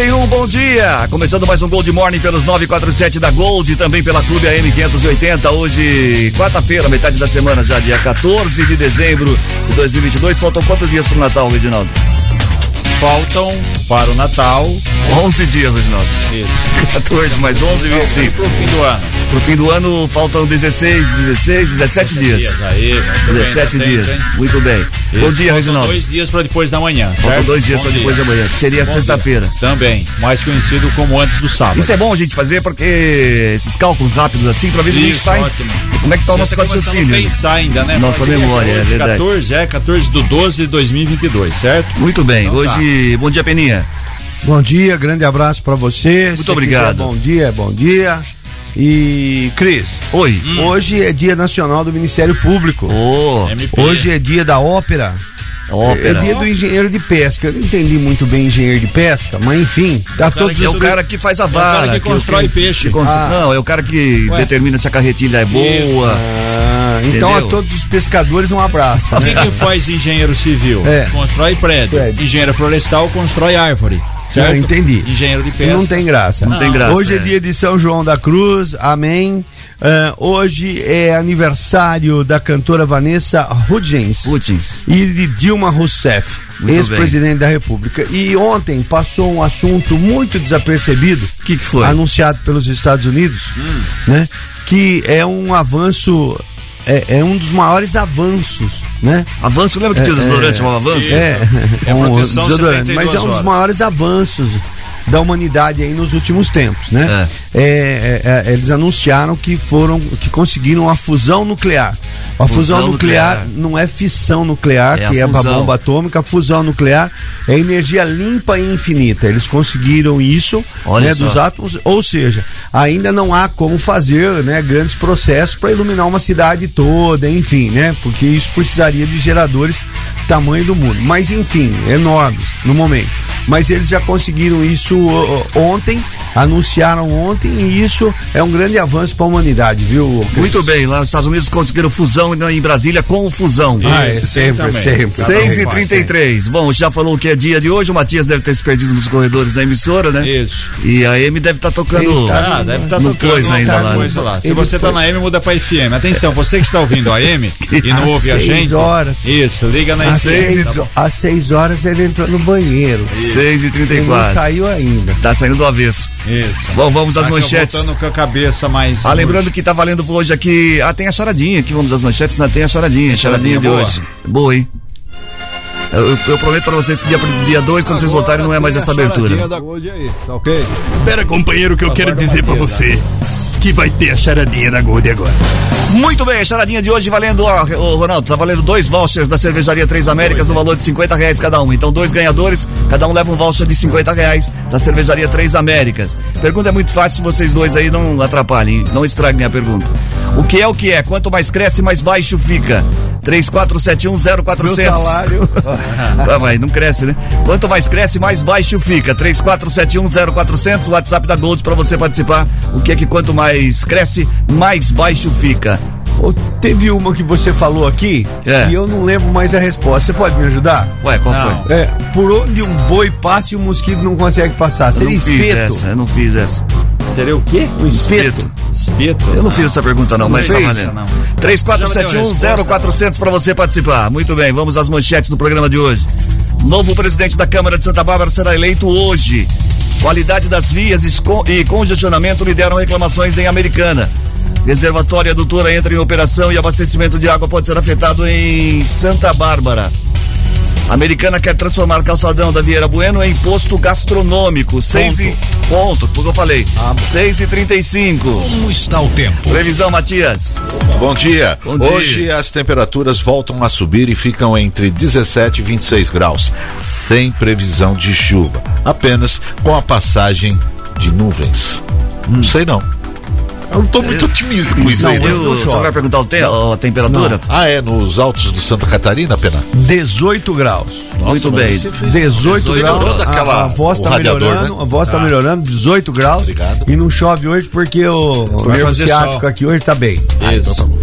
Um, bom dia! Começando mais um Gold Morning pelos 947 da Gold e também pela Clube AM 580. Hoje, quarta-feira, metade da semana já, dia 14 de dezembro de 2022. Faltam quantos dias pro Natal, Reginaldo? Faltam para o Natal 11 dias, Reginaldo. Isso. 14 mais 11, Não, 25. pro fim do ano. Pro fim do ano faltam 16, 16, 17 dias. Aí, muito bem, 17 tá dias. Muito bem. Bom Isso, dia, faltam Reginaldo. Dois dias para depois da manhã. Faltam certo? dois dias Bom só depois dia. da manhã, que seria Bom sexta-feira. dia. Também, mais conhecido como antes do sábado. Isso é bom a gente fazer porque esses cálculos rápidos assim, pra ver se a gente tá ótimo. Como é que tá o nosso tá raciocínio? a pensar ainda, né? Nossa memória, é verdade. 14, é, 14 do 12 de 2022, certo? Muito bem. Então tá. Hoje, bom dia, Peninha. Bom dia, grande abraço pra você. Muito Se obrigado. quiser Bom dia, bom dia. E Cris, Oi. hoje é dia nacional do Ministério Público. MP. Hoje é dia da ópera. ópera. É dia do engenheiro de pesca. Eu não entendi muito bem engenheiro de pesca, mas enfim, tá todos É o cara que faz a vara. cara que constrói peixe. que constru- Ah. Não, é o cara que Ué. determina se a carretilha é boa. Ah, então a todos os pescadores um abraço. O né? que, que faz engenheiro civil? É. Constrói prédio. Prédio. Engenheiro florestal constrói árvore. Certo? Eu entendi. Engenheiro de pesca. Não tem graça. Não tem graça, Hoje é é. dia de São João da Cruz, amém. Ah, hoje é aniversário da cantora Vanessa Hudgens Putins. e de Dilma Rousseff, ex-presidente da República. E ontem passou um assunto muito desapercebido, O que, que foi? anunciado pelos Estados Unidos, Hum. né? Que é um avanço, é, é um dos maiores avanços, né? Avanço, lembra que tinha o desodorante chamava avanço? É, É um proteção desodorante, 72 mas é um dos horas. maiores avanços da humanidade aí nos últimos tempos, né? É, é, é, eles anunciaram que foram, que conseguiram a fusão nuclear. A fusão, Fusão nuclear, nuclear. não é fissão nuclear, É que é a bomba atômica, a fusão nuclear é energia limpa e infinita. Eles conseguiram isso né, dos átomos, ou seja, ainda não há como fazer né, grandes processos para iluminar uma cidade toda, enfim, né? Porque isso precisaria de geradores tamanho do mundo. Mas enfim, enormes no momento. Mas eles já conseguiram isso ó, ontem, anunciaram ontem, e isso é um grande avanço para a humanidade, viu? Cris? Muito bem, lá nos Estados Unidos conseguiram fusão e em Brasília com fusão. Ah, é Isso, sempre, também. sempre. 6 e 33 Bom, já falou que é dia de hoje, o Matias deve ter se perdido nos corredores da emissora, né? Isso. E a M deve estar tocando. Ele tá Ah, deve estar No tocando coisa ainda lá, né? coisa lá. Se Ele você tá foi- na M, muda pra FM. Atenção, você que está ouvindo a M e não ouve a seis gente. horas. Isso, liga na Às FM. tá às seis horas ele entrou no banheiro. 6 e Ele não 34 saiu ainda. Tá saindo do avesso. Isso. Bom, vamos às Tá manchetes. voltando com a cabeça mais. Ah, lembrando que tá valendo hoje aqui. Ah, tem a charadinha aqui, vamos às manchetes, né? Tem a charadinha, charadinha de boa. hoje. Boa, hein? Eu, eu- prometo pra vocês que dia 2, dia dois, quando vocês voltarem, não é mais essa abertura. Pera, companheiro, que eu quero Agora dizer pra você que vai ter a charadinha da Gold agora. Muito bem, a charadinha de hoje valendo, ó, Ronaldo, tá valendo dois vouchers da cervejaria Três Américas no valor de 50 reais cada um. Então, dois ganhadores, cada um leva um voucher de 50 reais da cervejaria Três Américas. Pergunta é muito fácil, vocês dois aí não atrapalhem, não estraguem a pergunta. O que é o que é? Quanto mais cresce, mais baixo fica. 34710400. Meu salário. Tá, mas não cresce, né? Quanto mais cresce, mais baixo fica. 34710400, WhatsApp da Gold pra você participar. O que é que quanto mais cresce, mais baixo fica? Ô, Teve uma que você falou aqui É. e eu não lembro mais a resposta. Você pode me ajudar? Ué, qual Não. foi? É, por onde um boi passa e um mosquito não consegue passar? Eu Seria não fiz espeto. essa, eu não fiz essa. Seria o quê? Um espeto. Espeto? Eu não fiz essa pergunta não, mas fez valendo. essa, não. 34710400 pra você participar. Muito bem, vamos às manchetes do programa de hoje. Novo presidente da Câmara de Santa Bárbara será eleito hoje. Qualidade das vias e congestionamento lideram reclamações em Americana. Reservatório adutora entra em operação e abastecimento de água pode ser afetado em Santa Bárbara. A americana quer transformar calçadão da Vieira Bueno em posto gastronômico. Seis e... Ponto, porque eu falei. 6 e 35 Como está o tempo? Previsão, Matias. Bom dia. Bom dia. Hoje as temperaturas voltam a subir e ficam entre 17 e 26 graus, sem previsão de chuva, apenas com a passagem de nuvens. Não sei não. Eu não tô muito otimista com isso Não, aí. né? eu, você vai perguntar o te- a temperatura? Ah, é nos altos de Santa Catarina, Pena? 18 graus. Nossa, Muito bem. você fez- 18, 18 graus. Daquela- a voz tá radiador, melhorando. né? A voz tá melhorando, 18 graus. Obrigado. E não chove hoje porque o, o nervo ciático sol. aqui hoje tá bem. Ah, então tá bom.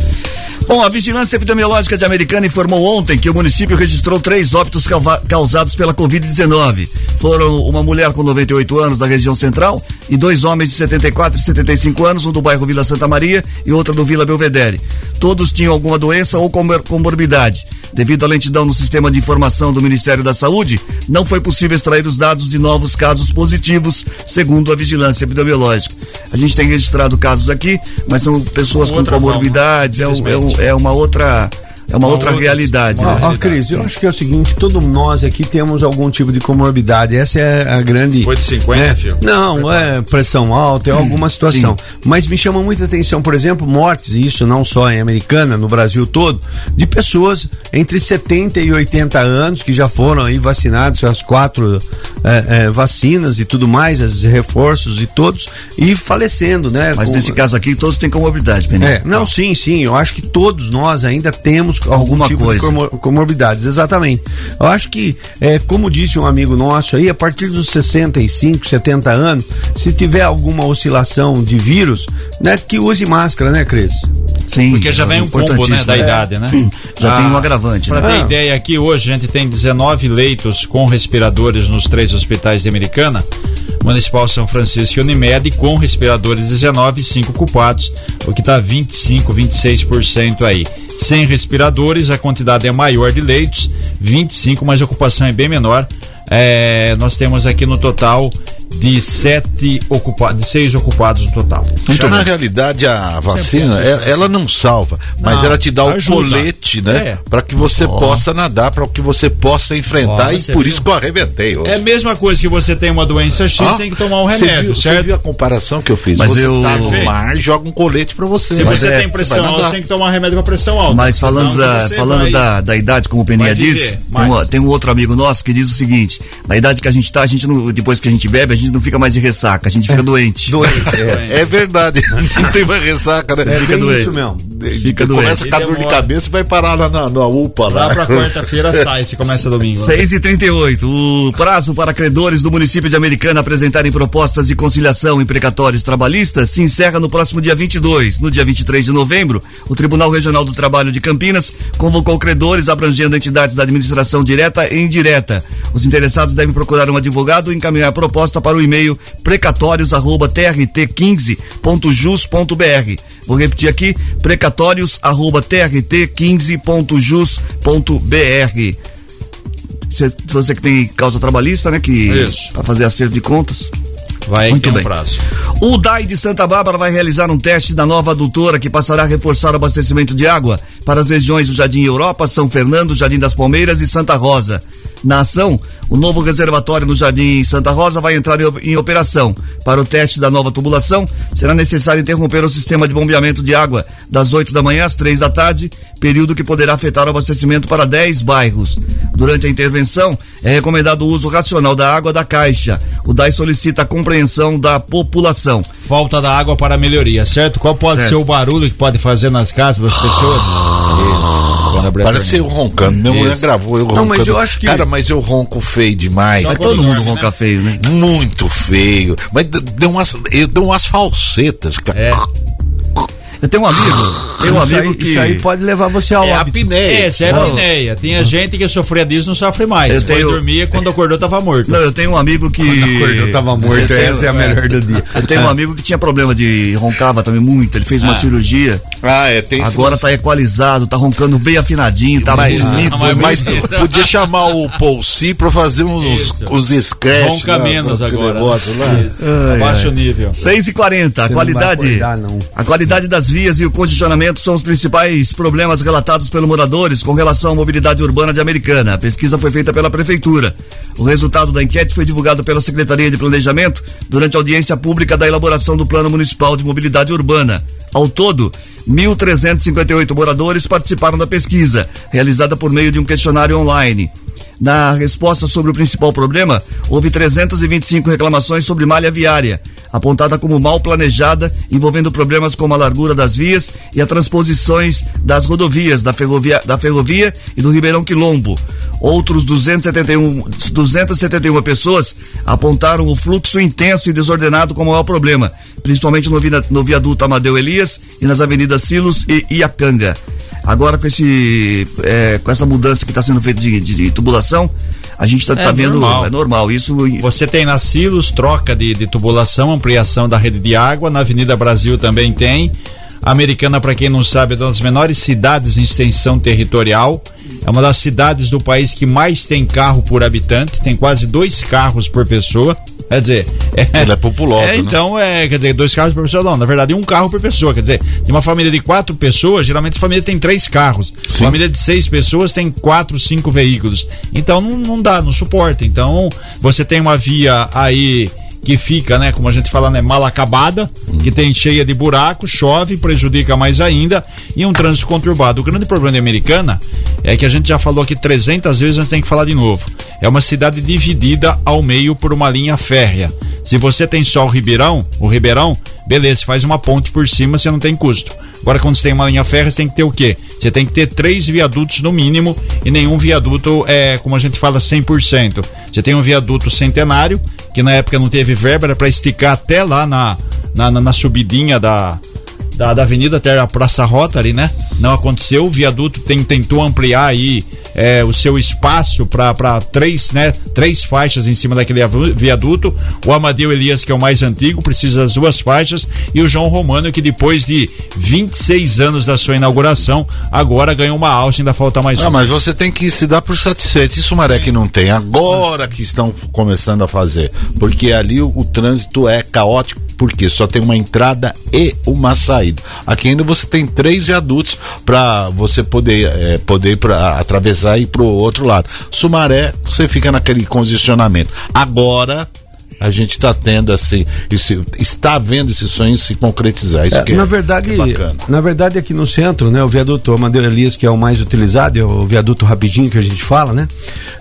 Bom, a Vigilância Epidemiológica de Americana informou ontem que o município registrou três óbitos causados pela Covid-19. Foram uma mulher com 98 anos da região central e dois homens de 74 e 75 anos, um do bairro Vila Santa Maria e outro do Vila Belvedere. Todos tinham alguma doença ou comor- comorbidade. Devido à lentidão no sistema de informação do Ministério da Saúde, não foi possível extrair os dados de novos casos positivos, segundo a Vigilância Epidemiológica. A gente tem registrado casos aqui, mas são pessoas com comorbidades, é, um- é um- é uma outra. É uma, outra outra- realidade. uma- né? Ó, Cris, eu acho que é o seguinte, todos nós aqui temos algum tipo de comorbidade. Essa é a grande. Foi de 50, é, filho? Não, é pressão alta, é alguma situação. Mas me chama muita atenção, por exemplo, mortes, e isso não só em Americana, no Brasil todo, de pessoas entre 70 e 80 anos que já foram aí vacinados com as quatro é, é, vacinas e tudo mais, os reforços e todos, e falecendo, né? Mas com- nesse caso aqui, todos têm comorbidade, Peninha. é, não, sim, sim. Eu acho que todos nós ainda temos algum Alguma tipo coisa. de comor- comorbidades, exatamente. Eu acho que, é, como disse um amigo nosso aí, a partir dos 65, 70 anos, se tiver alguma oscilação de vírus, né, que use máscara, né, Cris? Sim. Porque já vem um combo, né, da idade, né? Já tem Ah, um agravante, Pra né? ter Ah. ideia, aqui hoje a gente tem 19 leitos com respiradores nos três hospitais de Americana, Municipal São Francisco e Unimed, com respiradores 19 e 5 ocupados, o que tá 25, 26% aí. Sem respiradores, a quantidade é maior de leitos, 25, mas a ocupação é bem menor. É, nós temos aqui no total de sete ocupados, de seis ocupados no total. Então, na realidade, a vacina, é- ela não salva, mas Não, ela te dá o ajuda. colete, né? É. Para que você possa nadar, para que você possa enfrentar, e por viu? isso que eu arrebentei hoje. É a mesma coisa que você tem uma doença X, Ah, tem que tomar um remédio, viu, Você viu a comparação que eu fiz? Mas você eu- tá no mar, joga um colete para você. Se Mas você é, tem pressão você alta, você tem que tomar remédio pra pressão alta. Mas falando, da, falando vai- da, da idade, como o Peninha disse, tem, uma- tem um outro amigo nosso que diz o seguinte: na idade que a gente tá, a gente não, depois que a gente bebe, a gente não fica mais de ressaca, a gente fica doente. Doente, é. É verdade. não tem mais ressaca, né? É Fica doente. isso mesmo. Fica Começa doente. com a dor de cabeça e vai parar lá na, na UPA. Lá Lá. pra quarta-feira sai, se começa domingo. 6 e 38 O prazo para credores do município de Americana apresentarem propostas de conciliação em precatórios trabalhistas se encerra no próximo dia 22. No dia 23 de novembro, o Tribunal Regional do Trabalho de Campinas convocou credores abrangendo entidades da administração direta e indireta. Os interessados devem procurar um advogado e encaminhar a proposta para o e-mail precatórios@trt15.jus.br. Vou repetir aqui: precatórios@trt15.jus.br. Você, você que tem causa trabalhista, né? Que Isso. para fazer acerto de contas. Vai Muito um bem. prazo. O DAI de Santa Bárbara vai realizar um teste da nova adutora que passará a reforçar o abastecimento de água para as regiões do Jardim Europa, São Fernando, Jardim das Palmeiras e Santa Rosa. Na ação, o novo reservatório no Jardim Santa Rosa vai entrar em op- em operação. Para o teste da nova tubulação, será necessário interromper o sistema de bombeamento de água das 8 da manhã às 3 da tarde, período que poderá afetar o abastecimento para 10 bairros. Durante a intervenção, é recomendado o uso racional da água da caixa. O DAI solicita a compreensão da população. Falta da água para melhoria, certo? Qual pode Certo. ser o barulho que pode fazer nas casas das pessoas? Isso. Quando abrir a Parece eu roncando. Minha mulher Isso. gravou eu Não, roncando. mas eu acho que- Cara, mas eu ronco feio demais. Mas todo mundo ronca né? feio, né? Muito feio. Mas deu umas, eu dou umas falsetas, cara. É. Eu tenho um amigo, tem um Isso amigo aí, que. isso aí pode levar você ao É a óbito. apneia. Essa é a Não. apneia. Tinha gente que sofria disso e não sofre mais. Eu Foi tenho- dormir quando acordou tava morto. Não, eu tenho um amigo que. Acordou, tava morto, tenho- essa é a melhor do dia. Eu tenho um amigo que tinha problema de roncava também muito. Ele fez uma cirurgia. Ah, é, tem Agora lance. tá equalizado, tá roncando bem afinadinho, tá Mas, bonito. mas- mas bonito. podia chamar o Paul C pra fazer uns, Isso. uns scratch. Ronca lá, menos agora. negócio lá. Isso. Abaixa o nível. 6 e 40 a Você não qualidade. acordar, não. A qualidade das das vias e o congestionamento são os principais problemas relatados pelos moradores com relação à mobilidade urbana de Americana. A pesquisa foi feita pela Prefeitura. O resultado da enquete foi divulgado pela Secretaria de Planejamento durante a audiência pública da elaboração do Plano Municipal de Mobilidade Urbana. Ao todo, 1.358 moradores participaram da pesquisa, realizada por meio de um questionário online. Na resposta sobre o principal problema, houve 325 reclamações sobre malha viária, apontada como mal planejada, envolvendo problemas como a largura das vias e as transposições das rodovias da ferrovia, da ferrovia e do Ribeirão Quilombo. Outros 271, 271 pessoas apontaram o fluxo intenso e desordenado como maior problema, principalmente no, no viaduto Amadeu Elias e nas avenidas Silos e Iacanga. Agora com esse é, com essa mudança que está sendo feita de, de, de, tubulação, a gente está É tá vendo normal. é normal isso. Você tem na Silos troca de, de tubulação, ampliação da rede de água, na Avenida Brasil também tem. Americana, para quem não sabe, é uma das menores cidades em extensão territorial. É uma das cidades do país que mais tem carro por habitante, tem quase dois carros por pessoa. Quer dizer, é, Ela é populosa, é, né? então, é, quer dizer, dois carros por pessoa, não, na verdade, um carro por pessoa. Quer dizer, de uma família de quatro pessoas, geralmente a família tem três carros. Família de seis pessoas tem quatro, cinco veículos. Então não, não dá, não suporta. Então, você tem uma via aí que fica, né, como a gente fala, né, mal acabada, que tem cheia de buracos, chove, prejudica mais ainda, e um trânsito conturbado. O grande problema da Americana é que a gente já falou aqui 300 vezes, mas tem que falar de novo. É uma cidade dividida ao meio por uma linha férrea. Se você tem só o Ribeirão, o Ribeirão, beleza, faz uma ponte por cima, você não tem custo. Agora, quando você tem uma linha férrea, você tem que ter o quê? Você tem que ter três viadutos no mínimo e nenhum viaduto é, como a gente fala, 100%. Você tem um viaduto centenário, que na época não teve verba, era para esticar até lá na, na, na- na subidinha da, da, da avenida até a Praça Rotary, né? Não aconteceu. O viaduto tem, tentou ampliar aí é, o seu espaço para três, né? Três faixas em cima daquele viaduto. O Amadeu Elias, que é o mais antigo, precisa das duas faixas. E o João Romano, que depois de 26 anos da sua inauguração, agora ganhou uma alça, ainda falta mais Ah, um. mas você tem que se dar por satisfeito. Isso Maré que não tem. Agora que estão começando a fazer. Porque ali o, o trânsito é caótico. Porque só tem uma entrada e uma saída. Aqui ainda você tem três viadutos para você poder, eh, poder pra, atravessar e ir pro outro lado. Sumaré, você fica naquele congestionamento. Agora a gente está tendo assim, esse, está vendo esse sonho se concretizar. Isso É, que é- na verdade, que é bacana. na verdade aqui no centro, né, o viaduto Amadeu Elias que é o mais utilizado, é o viaduto rapidinho que a gente fala, né?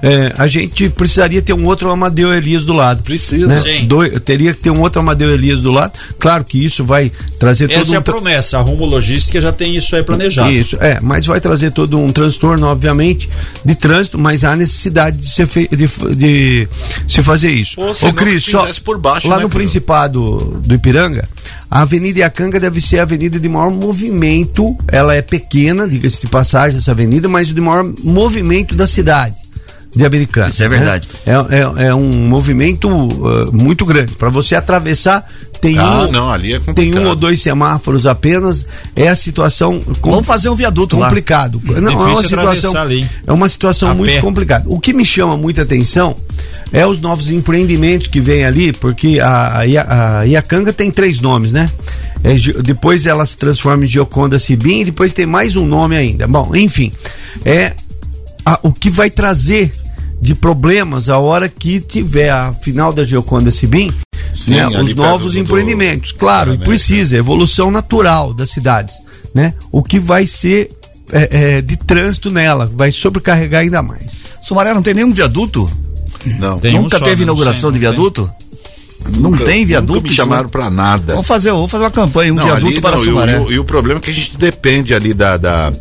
é, a gente precisaria ter um outro Amadeu Elias do lado. Precisa. Né? Doi- teria que ter um outro Amadeu Elias do lado. Claro que isso vai trazer todo Essa é um a promessa. A Rumo Logística já tem isso aí planejado. Isso, é, mas vai trazer todo um transtorno, obviamente, de trânsito, mas há necessidade de, ser fei- de, de se fazer isso. Ô, Cris, só, por baixo, lá né, no? Principado do Ipiranga, a Avenida Iacanga deve ser a avenida de maior movimento. Ela é pequena, diga-se de passagem, essa avenida, mas de maior movimento da cidade de Americana. Isso é né? verdade. É, é, é um movimento uh, muito grande. Para você atravessar, tem Ah, um, não, ali é tem um ou dois semáforos apenas. É a situação. com- Vamos fazer um viaduto lá. complicado. Não, é uma situação, ali. é uma situação A muito pé. complicada. O que me chama muita atenção é os novos empreendimentos que vem ali, porque a, a, a Iacanga tem três nomes, né? É, depois ela se transforma em Gioconda Sibim, e depois tem mais um nome ainda. Bom, enfim, é a- o que vai trazer de problemas a hora que tiver a final da Gioconda Sibim, Sim, né, os novos do- empreendimentos. Claro, da e América. precisa, evolução natural das cidades, né? O que vai ser é, é, de trânsito nela, vai sobrecarregar ainda mais. Sumaré não tem nenhum viaduto? Não. Tem um Nunca só, teve né? Não inauguração sei, de não tem. viaduto? Não Nunca- tem viaduto? Nunca me chamaram para nada. Vamos fazer, vamos fazer uma campanha, um Não, viaduto ali, para não, e o- Sumaré. E, o, e o problema é que a gente depende ali da, da,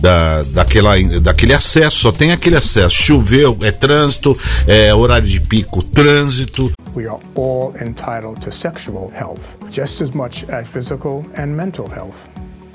da, daquela, daquele acesso, só tem aquele acesso. Choveu, é trânsito, é horário de pico, trânsito. We are all entitled to sexual health, just as much as physical and mental health.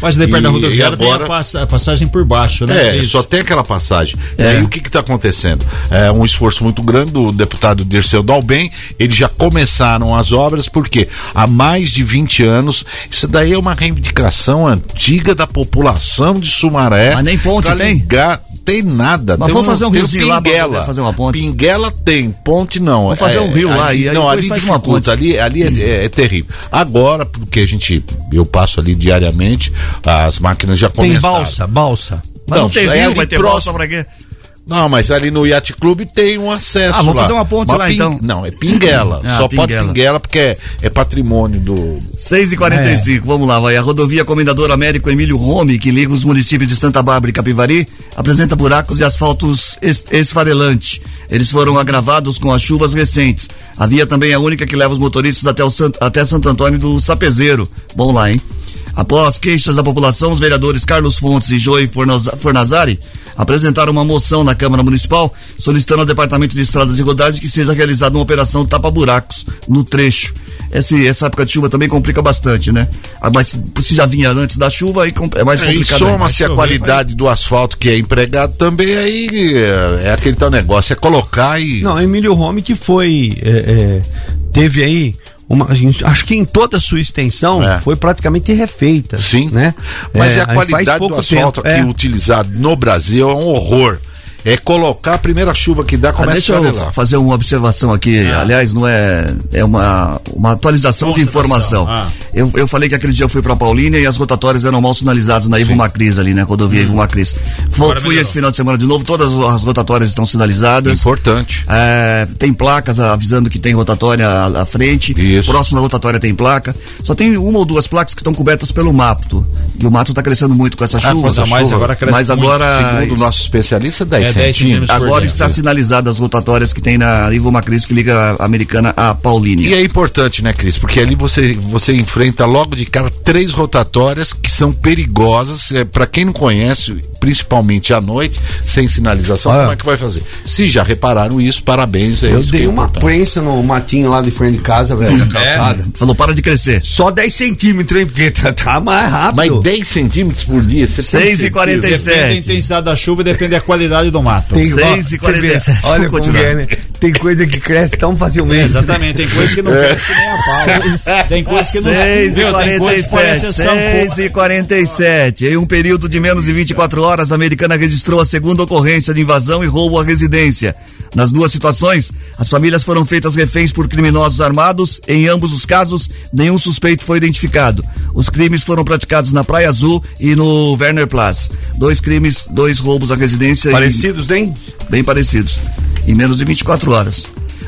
Mas daí perto da E- rodoviária e agora- tem a, passa- a passagem por baixo, né? É, Isso. só tem aquela passagem. E É. aí o que está acontecendo? É um esforço muito grande do deputado Dirceu Dalben. Eles já começaram as obras, porque há mais de 20 anos, isso daí é uma reivindicação antiga da população de Sumaré. Mas nem ponte pra tem? ligar- tem nada. Mas tem vamos fazer um tem riozinho lá pra fazer uma ponte? Pinguela tem, ponte não. Vamos fazer um rio lá ali- e aí Não, ali faz uma dificulta, ali, ali é, é- é terrível. Agora, porque a gente, eu passo ali diariamente, as máquinas já Tem começaram. balsa, balsa. Mas não, tem é rio, vai ter próximo. balsa pra quê? Não, mas ali no Yacht Club tem um acesso. Ah, vamos lá. fazer uma ponte lá, então. Não, é Pinguela. Ah, Só pode Pinguela. Pinguela porque é, é patrimônio do. 6 e 45 vamos lá, vai. A rodovia Comendador Américo Emílio Rome, que liga os municípios de Santa Bárbara e Capivari, apresenta buracos de asfaltos es esfarelante. Eles foram agravados com as chuvas recentes. A via também é a única que leva os motoristas até, o Sant até Santo Antônio do Sapezeiro. Bom lá, hein? Após queixas da população, os vereadores Carlos Fontes e Joey Fornaz- Fornazari apresentaram uma moção na Câmara Municipal solicitando ao Departamento de Estradas e Rodagens que seja realizada uma operação tapa-buracos no trecho. Esse, essa época de chuva também complica bastante, né? Ah, Mas se já vinha antes da chuva, aí é mais Aí complicado. ainda. soma-se a qualidade do asfalto que é empregado também, aí é, é aquele tal negócio, é colocar e. Não, Emílio Rome que foi. é, é, teve aí. Uma, acho que em toda a sua extensão É. foi praticamente refeita. Sim. Né? Mas É, a qualidade do asfalto tempo, aqui é. utilizado no Brasil é um horror. É colocar a primeira chuva que dá, Ah, começa deixa a eu fazer uma observação aqui. Aliás, não é. É uma, uma atualização de informação. Ah. Eu, eu falei que aquele dia eu fui pra Paulínia e as rotatórias eram mal sinalizadas na Ivo Macris ali, né? Rodovia Ivo Macris. Fui, esse final de semana de novo, todas as rotatórias estão sinalizadas. Importante. É, tem placas avisando que tem rotatória à, à frente. Isso. Próximo da rotatória tem placa. Só tem uma ou duas placas que estão cobertas pelo mato. E o mato está crescendo muito com essa Ah, chuva. com essa Mas chuva. agora cresce Mas muito. agora. Segundo o nosso especialista, 10 É, 10 centímetros. centímetros por Agora está sinalizada as rotatórias que tem na Ivo Macris que liga a americana a Paulínia. E é importante, né, Cris? Porque ali você, você enfrenta logo de cara três rotatórias que são perigosas. É, para quem não conhece, principalmente à noite, sem sinalização, Ah. como é que vai fazer? Se já repararam isso, parabéns. É Eu dei é uma importante. prensa no matinho lá de frente de casa, velho, na calçada. Falou, para de crescer. Só 10 centímetros, hein? Porque tá, tá mais rápido. Mas 10 centímetros por dia, você tem 6 e certeza? 47. Depende da intensidade da chuva e depende da qualidade do mato. Tem, Seis ó, e você 47, vê, Olha como continuar. é, né? Tem coisa que cresce tão É, facilmente. exatamente, tem coisa que não cresce nem a pau. Tem coisa que não 6 e Viu, tem coisa que parece 47, sanfona. 6 e 47. Em um período de menos de 24 horas, a americana registrou a segunda ocorrência de invasão e roubo à residência. Nas duas situações, as famílias foram feitas reféns por criminosos armados. Em ambos os casos, nenhum suspeito foi identificado. Os crimes foram praticados na Praia Azul e no Werner Platz. Dois crimes, dois roubos à residência. e- Parecidos, né? bem parecidos. Em menos de 24 horas.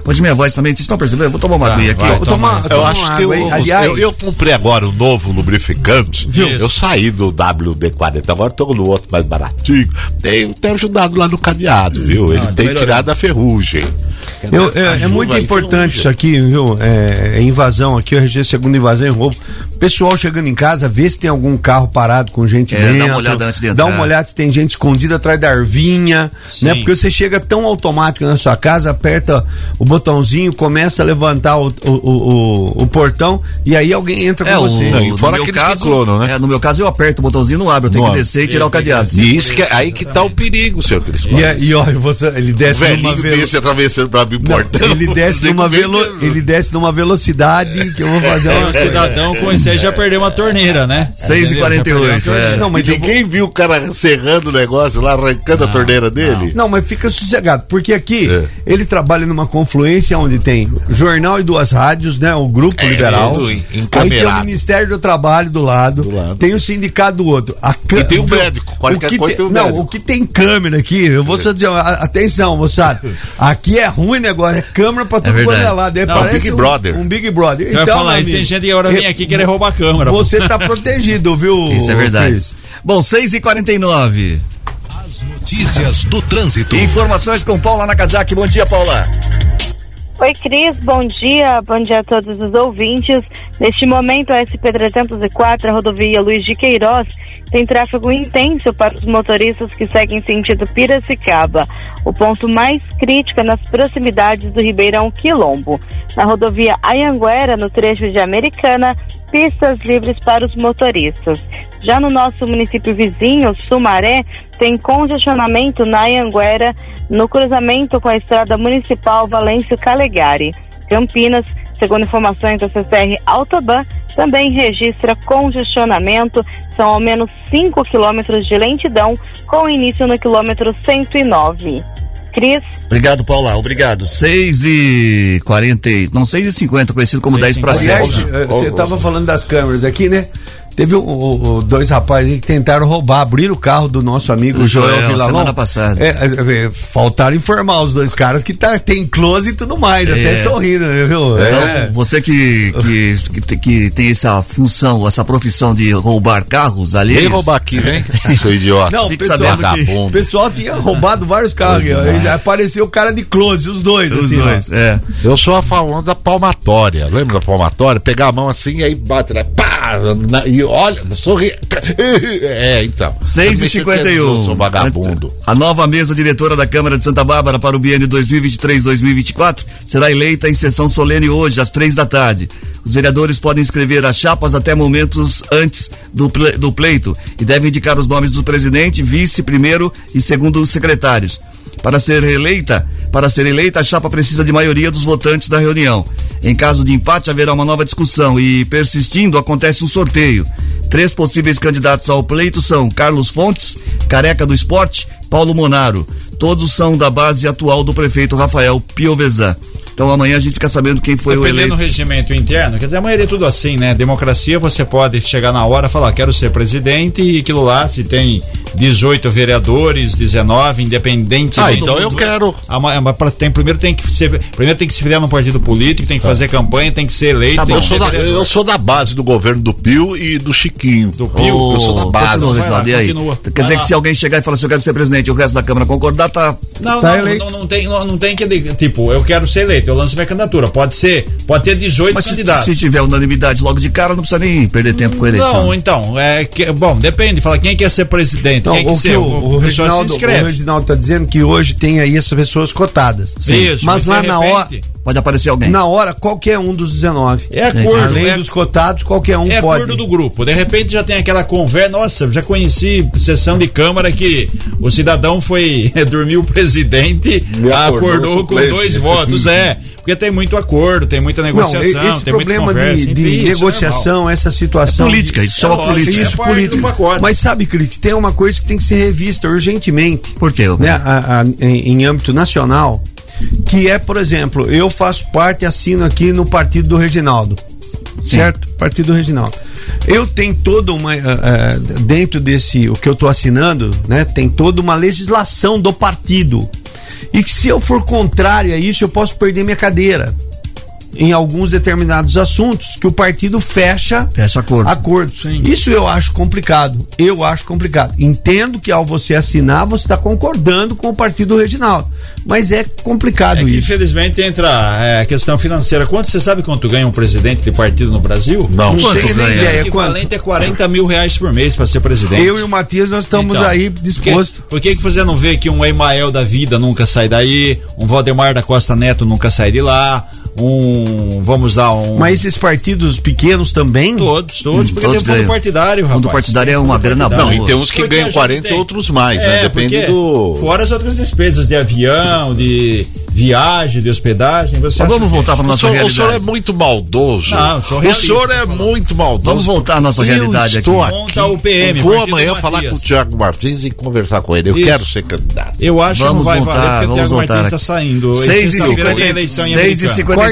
Hoje minha voz também, vocês estão percebendo? Vou tomar uma aguinha aqui. vai, ó. Vou tomar, Eu tomar acho que eu, aí. Aliás, eu, eu comprei agora o novo lubrificante. Eu saí do WD-40, agora tô no outro mais baratinho. Tem, tem ajudado lá no cadeado, viu? Ele tem tirado a ferrugem. Eu- é, é muito importante isso aqui, viu? É, é invasão aqui, eu registrei segunda invasão e roubo. Pessoal chegando em casa, vê se tem algum carro parado com gente É, dá dentro. uma olhada antes de Dá entrar. uma olhada se tem gente escondida atrás da arvinha, né? Porque você chega tão automático na sua casa, aperta o botãozinho, começa a levantar o, o, o, o- o portão e aí alguém entra com É, você. Não, e no fora meu aqueles que caso, clonam, né? É, no meu caso eu aperto o botãozinho e não abre, eu tenho Não que descer e tirar o cadeado. E isso que é aí que tá o perigo, senhor Cris. E, é- e olha, você, ele desce numa velhinho velo... desse atravessando pra abrir o Não, portão. ele desce numa velo... ele desce numa velocidade que eu vou fazer É, uma o cidadão com esse aí já perdeu uma torneira, né? 6 e Entendeu? Já 48, perdeu uma torneira. é. Não, mas eu vou- Ninguém viu o cara serrando o negócio lá, arrancando a torneira dele? Não, mas fica sossegado, porque aqui É. ele trabalha numa confluência onde tem jornal e duas rádios, né? O Grupo É, Liberal. Aí tem o. Ministério do Trabalho do lado, Do lado. tem o sindicato do outro. A cã- E tem o médico, qualquer O que coisa tem o Não, médico. o que tem câmera aqui, eu vou só dizer, atenção, moçada. Aqui é ruim negócio, é câmera pra tudo quanto é lado. aí Não, parece Big um- Brother. Um Big Brother. Você vai Então, falar meu isso, tem gente que agora vem aqui querer roubar a câmera. pô. Você tá protegido, viu? Isso é verdade. Cris? Bom, 6 e 49 Notícias do trânsito. Informações com Paula Nakazaki. Bom dia, Paula. Oi, Cris, bom dia. Bom dia a todos os ouvintes. Neste momento, a SP-304, a rodovia Luiz de Queiroz, tem tráfego intenso para os motoristas que seguem sentido Piracicaba. O ponto mais crítico é nas proximidades do Ribeirão Quilombo. Na rodovia Anhanguera, no trecho de Americana, pistas livres para os motoristas. Já no nosso município vizinho, Sumaré, tem congestionamento na Anhanguera, no cruzamento com a estrada municipal Valêncio Calegari. Campinas, segundo informações da CCR Autoban, também registra congestionamento, são ao menos 5 quilômetros de lentidão, com início no quilômetro 109. Cris. Obrigado, Paula. Obrigado. 6 e 40, não 6 e 50, conhecido como 10 para 7. Aliás, eh, você estava falando das câmeras aqui, né? Teve o, o, o, dois rapazes que tentaram roubar, abrir o carro do nosso amigo o Joel, Joel Vilalon. semana passada. É, é, é, faltaram informar os dois caras que tá, tem close e tudo mais, é. até sorrindo, né, viu? Então, você que, que, que, que, tem essa função, essa profissão de roubar carros ali. Vem roubar aqui, vem, seu idiota. Não, Fique pessoal, que, o pessoal tinha roubado vários carros. Aí apareceu o cara de close, os dois. Os assim, dois, é. Eu sou a favor da palmatória. Lembra da palmatória? Pegar a mão assim e aí bate, né? Pá! E olha, sorri. É, então. 6 e 51 Sou vagabundo. A nova mesa diretora da Câmara de Santa Bárbara para o biênio 2023-2024 será eleita em sessão solene hoje, às três da tarde. Os vereadores podem escrever as chapas até momentos antes do, do pleito e devem indicar os nomes do presidente, vice, primeiro e segundo secretários. Para ser reeleita, para ser eleita, a chapa precisa de maioria dos votantes da reunião. Em caso de empate, haverá uma nova discussão e, persistindo, acontece um sorteio. Três possíveis candidatos ao pleito são Carlos Fontes, careca do esporte, Paulo Monaro. Todos são da base atual do prefeito Rafael Piovesan. Então amanhã a gente fica sabendo quem foi Dependendo o eleito. do regimento interno, quer dizer, amanhã é tudo assim, né? Democracia, você pode chegar na hora e falar, quero ser presidente e aquilo lá, se tem 18 vereadores, 19, independentes. Ah, então mundo, eu quero. Mas tem, primeiro tem que ser, primeiro tem que se filiar no partido político, tem que fazer ah. campanha, tem que ser eleito. Tá eu, sou da, eu, sou da, base do governo do Pio e do Chiquinho. Do Pio? Oh, eu sou da base. Continua, lá, aí. Quer dizer que se alguém chegar e falar assim, eu quero ser presidente e o resto da Câmara concordar, tá. Não, tá não, não, não, tem, não, não tem que. Tipo, eu quero ser eleito, eu lanço minha candidatura pode ser, pode ter 18 Mas candidatos. Se, se tiver unanimidade logo de cara, não precisa nem perder tempo com a eleição. Não, então, é que, bom, depende, fala quem quer ser presidente, então, quem quer ser, o, o, o, Reginaldo, o Reginaldo tá dizendo que hoje tem aí essas pessoas cotadas. Sim. Isso, mas, mas lá na hora pode aparecer alguém. Na hora, qualquer um dos 19. É acordo. Além é, dos cotados, qualquer um é pode. É acordo do grupo. De repente já tem aquela conversa. Nossa, já conheci sessão de Câmara que o cidadão foi dormir o presidente, acordou, com dois votos. É, porque tem muito acordo, tem muita negociação, Não, esse tem problema conversa, de, de enfim, negociação, é essa situação. É política, isso é política. Isso, é política. Mas sabe, Cris, tem uma coisa que tem que ser revista urgentemente. Por quê? Né, a, a, em, em âmbito nacional que é, por exemplo, eu faço parte, assino aqui no partido do Reginaldo. Sim. Certo? Partido do Reginaldo. Eu tenho toda uma. Uh, uh, dentro desse. O que eu estou assinando, né? Tem toda uma legislação do partido. E que se eu for contrário a isso, eu posso perder minha cadeira em alguns determinados assuntos que o partido fecha, fecha acordo. acordo. Isso eu acho complicado. Eu acho complicado. Entendo que ao você assinar, você está concordando com o partido do Reginaldo. Mas é complicado é que, isso. Infelizmente entra é, a questão financeira. Quanto você sabe quanto ganha um presidente de partido no Brasil? Não, não quanto tenho ganha? nem ideia. O equivalente é 40 mil reais por mês para ser presidente. Eu e o Matias, nós estamos então, aí dispostos. Por que, por que você não vê que um Emael da vida nunca sai daí, um Valdemar da Costa Neto nunca sai de lá, um. Vamos dar um. Mas esses partidos pequenos também? Todos, todos, porque todos tem fundo partidário, rapaz. Fundo partidário é uma grana boa. Não, e tem uns que porque ganham 40 e outros mais, né? é, né? Depende do. Fora as outras despesas de avião, de viagem, de hospedagem. Você Mas vamos voltar para nossa o senhor, realidade. O senhor é muito maldoso. Não, o senhor é muito maldoso. Vamos voltar à nossa realidade eu estou aqui. Monta o PM. Vou amanhã falar com o Tiago Martins e conversar com ele. Eu Isso. quero ser candidato. Eu acho vamos que não vai voltar, valer porque o Tiago Martins está saindo. 6 e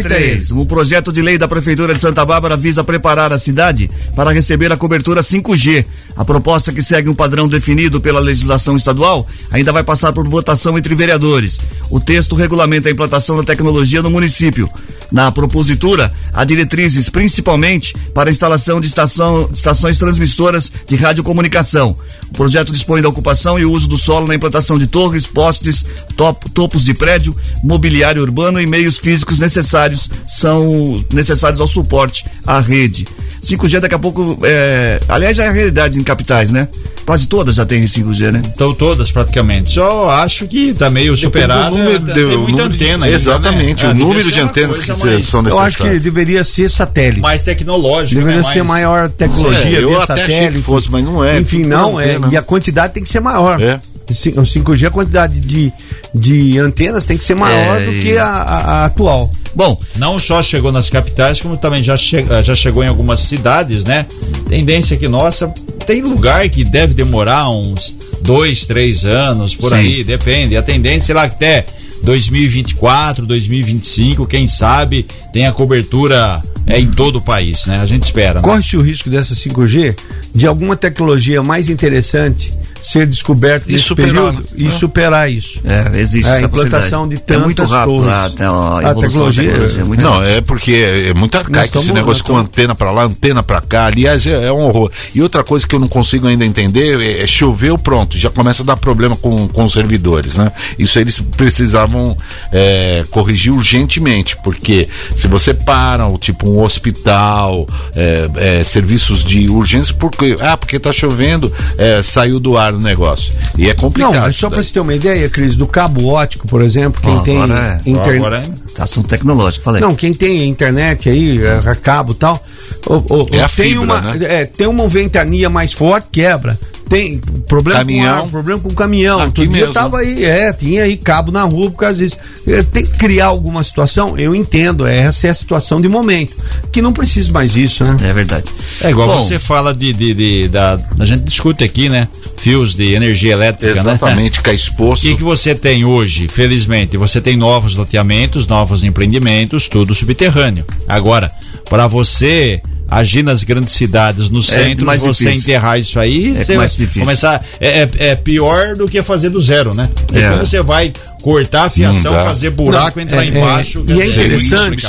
53. O projeto de lei da Prefeitura de Santa Bárbara visa preparar a cidade para receber a cobertura 5G. A proposta que segue um padrão definido pela legislação estadual ainda vai passar por votação entre vereadores. O texto regulamenta a implantação da tecnologia no município. Na propositura, há diretrizes principalmente para a instalação de estação, estações transmissoras de radiocomunicação. O projeto dispõe da ocupação e uso do solo na implantação de torres, postes, top, topos de prédio, mobiliário urbano e meios físicos necessários são necessários ao suporte à rede. 5G daqui a pouco, é, aliás, já é a realidade em capitais, né? quase todas já têm 5G, né? Então todas praticamente. Só acho que tá meio superado. número é, de- tem o muita número de- antena ainda, exatamente, né? o É, número de ser antenas que são Eu acho que deveria ser satélite. mais tecnológico, Deveria né? ser Mais- maior tecnologia, É, eu via até achei satélite. que fosse, mas não é. Enfim, Tudo não, é é. antena. E a quantidade tem que ser maior. É. O 5G, a quantidade de, de antenas tem que ser maior É, do que a, a- atual. Bom, não só chegou nas capitais, como também já, che já chegou em algumas cidades, né? Tendência que nossa, tem lugar que deve demorar uns dois, três anos por Sim. aí, depende. A tendência, sei lá, até 2024, 2025, quem sabe tem a cobertura é, em todo o país, né? A gente espera. né? Corre-se o risco dessa 5G de alguma tecnologia mais interessante ser descoberta E nesse superar, período né? e É. superar isso. É, existe a essa implantação de tantas É muito rápido torres. a- a evolução da tecnologia, é muito não, é porque é muito arcaico esse negócio com antena pra lá, antena pra cá. Aliás, é, é um horror. E outra coisa que eu não consigo ainda entender é, é choveu, pronto, já começa a dar problema com, com os servidores, né? Isso eles precisavam é, corrigir urgentemente, porque se você para, o tipo um hospital, é, é, serviços de urgência, porque ah, porque tá chovendo, é, saiu do ar o negócio. E é complicado. Não, mas só para você ter uma ideia, Cris, do cabo ótico, por exemplo, quem tem agora é- internet. Agora, hein? Assunto tecnológico, falei. Não, quem tem internet aí, é, a cabo e tal, o- o- É a tem, fibra, uma, né? é, tem uma ventania mais forte, quebra. Tem problema Caminhão. com ar, problema com caminhão. Aqui Outro mesmo. tava aí, é, tinha aí cabo na rua por causa disso. É, Tem que criar alguma situação, eu entendo, essa é a situação de momento. Que não precisa mais disso, né? É verdade. É igual Bom, você fala de, de, de- da. A gente discute aqui, né? Fios de energia elétrica, né? Exatamente, ficar O exposto. que, que você tem hoje? Felizmente, você tem novos loteamentos, novos empreendimentos, tudo subterrâneo. Agora, para você agir nas grandes cidades, no centro, mais você difícil. enterrar isso aí, É você mais vai difícil. começar. É, é- é pior do que fazer do zero, né? É. É. Você vai cortar a fiação, fazer buraco, Não, entrar é- embaixo. é- e é interessante,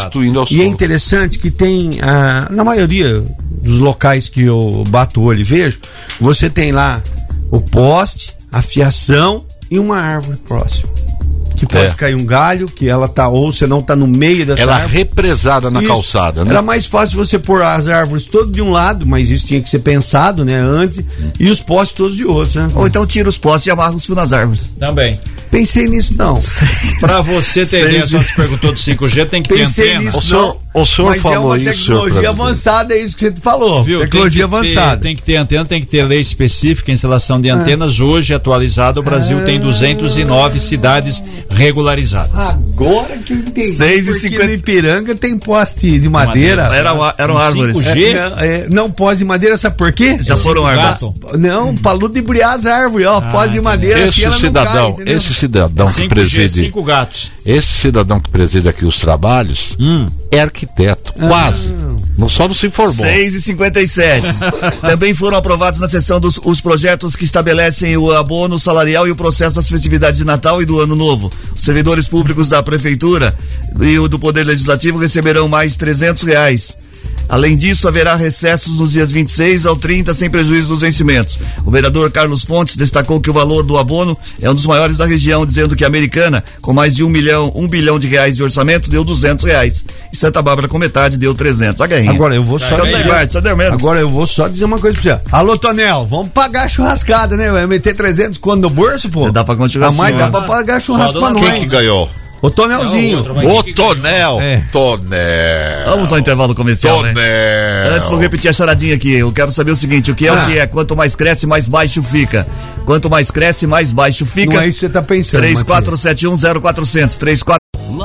E é interessante que tem, ah, na maioria dos locais que eu bato o olho e vejo, você tem lá o poste, a fiação e uma árvore próxima. Que pode É. cair um galho, que ela tá, ou você não tá no meio dessa Ela árvore. represada na Isso. calçada, né? Era mais fácil você pôr as árvores todas de um lado, mas isso tinha que ser pensado, né, antes, e os postes todos de outro, né? Ou então tira os postes e amarra os fios nas árvores. Também. Pensei nisso não. Pra você ter ideia, só te perguntou do 5G, tem que ter Pensei antena. nisso O senhor- não. o senhor mas é falou uma isso, senhor tecnologia presidente. avançada, é isso que você falou. Viu? Tecnologia tem que ter- avançada. tem que ter antena, tem que ter lei específica, instalação de antenas. Hoje, atualizada, o Brasil tem 209 cidades regularizadas. Agora que eu entendi. Seis e porque cinquenta- no Ipiranga tem poste de madeira. madeira. Era, eram Um árvores. 5G? É, não, é, não, poste de madeira, sabe por quê? Já foram árvores. Gato. Não, pra ludibriar as árvores, ó. poste de madeira, assim Esse não cidadão, cai, esse cidadão que 5G, preside, cinco gatos. esse cidadão que preside aqui os trabalhos Hum. é arquiteto, Ah. quase. Não só não se formou. 6 e 57. Também foram aprovados na sessão dos os projetos que estabelecem o abono salarial e o processo das festividades de Natal e do Ano Novo. Os servidores públicos da Prefeitura e o do Poder Legislativo receberão mais 300 reais. Além disso, haverá recessos nos dias 26 ao 30, sem prejuízo dos vencimentos. O vereador Carlos Fontes destacou que o valor do abono é um dos maiores da região, dizendo que a Americana, com mais de um milhão, um bilhão de reais de orçamento, deu 200 reais. E Santa Bárbara, com metade, deu 300. A guerrinha. Agora eu vou só Então, dizer, Neymar, só deu menos. agora eu vou só dizer uma coisa pra você. Alô, Tonel, vamos pagar a churrascada, né? Vai meter 300 quando no bolso, pô? Dá pra pagar um A churrasquinho, mais dá né? pra pagar churrasco pra nós. Quem que ganhou? O Tonelzinho. O Tonel. É. Tonel. Vamos ao intervalo comercial, né? Tonel. Antes vou repetir a charadinha aqui. Eu quero saber o seguinte: o que é o que é? Quanto mais cresce, mais baixo fica. Quanto mais cresce, mais baixo fica. Não é isso que você tá pensando. 34710400.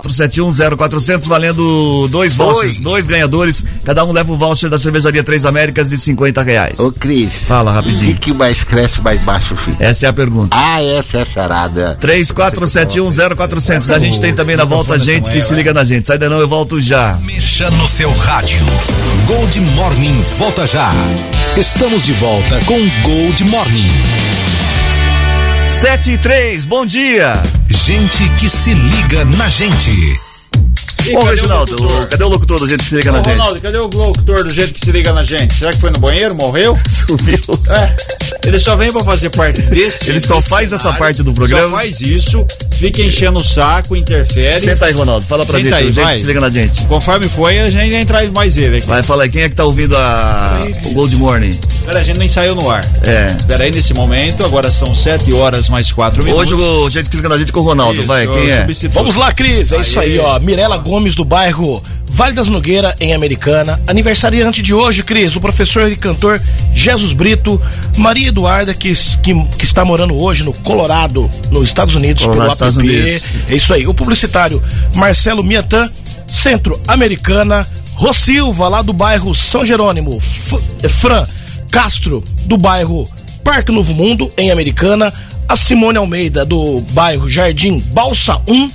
4710400 valendo dois vouchers, dois ganhadores. Cada um leva um voucher da cervejaria Três Américas de 50 reais. Ô, Cris. Fala rapidinho. O que, que mais cresce, mais baixo fica? Essa é a pergunta. Ah, essa é a charada. 34710400. A gente tem também na volta gente que se liga na gente. Sai daí não, eu volto já. Mexa no seu rádio. Gold Morning volta já. Estamos de volta com Gold Morning. 7 e 3, bom dia. Gente que se liga na gente. Ô, Reginaldo, o- cadê o locutor do jeito que se liga na Ô, gente? Ronaldo, cadê o locutor do jeito que se liga na gente? Será que foi no banheiro? Morreu? Sumiu. É. Ele só vem pra fazer parte desse. Ele só faz essa cenário, parte do programa. Só faz isso, fica enchendo o saco, interfere. Senta aí, Ronaldo, fala pra Senta gente aí, o jeito vai. que se liga na gente. Conforme foi, a gente nem traz mais ele aqui. Vai, fala aí, quem é que tá ouvindo a... o Gold Morning? Pera, a gente nem saiu no ar. É. Pera aí, nesse momento, agora são 7 horas mais 4 minutos. Hoje o jeito que se liga na gente é com o Ronaldo, Isso, vai, quem é? substituo. Vamos lá, Cris. É isso aí, ó. Mirela Gomes do bairro Vale das Nogueira, em Americana. Aniversariante de hoje, Cris, o professor e cantor Jesus Brito. Maria Eduarda, que, que, que está morando hoje no Colorado, nos Estados Unidos, Colorado, pelo Estados app. Unidos. É isso aí. O publicitário Marcelo Miatan, Centro Americana. Rosilva, lá do bairro São Jerônimo. F- eh, Fran Castro, do bairro Parque Novo Mundo, em Americana. A Simone Almeida, do bairro Jardim Balsa 1.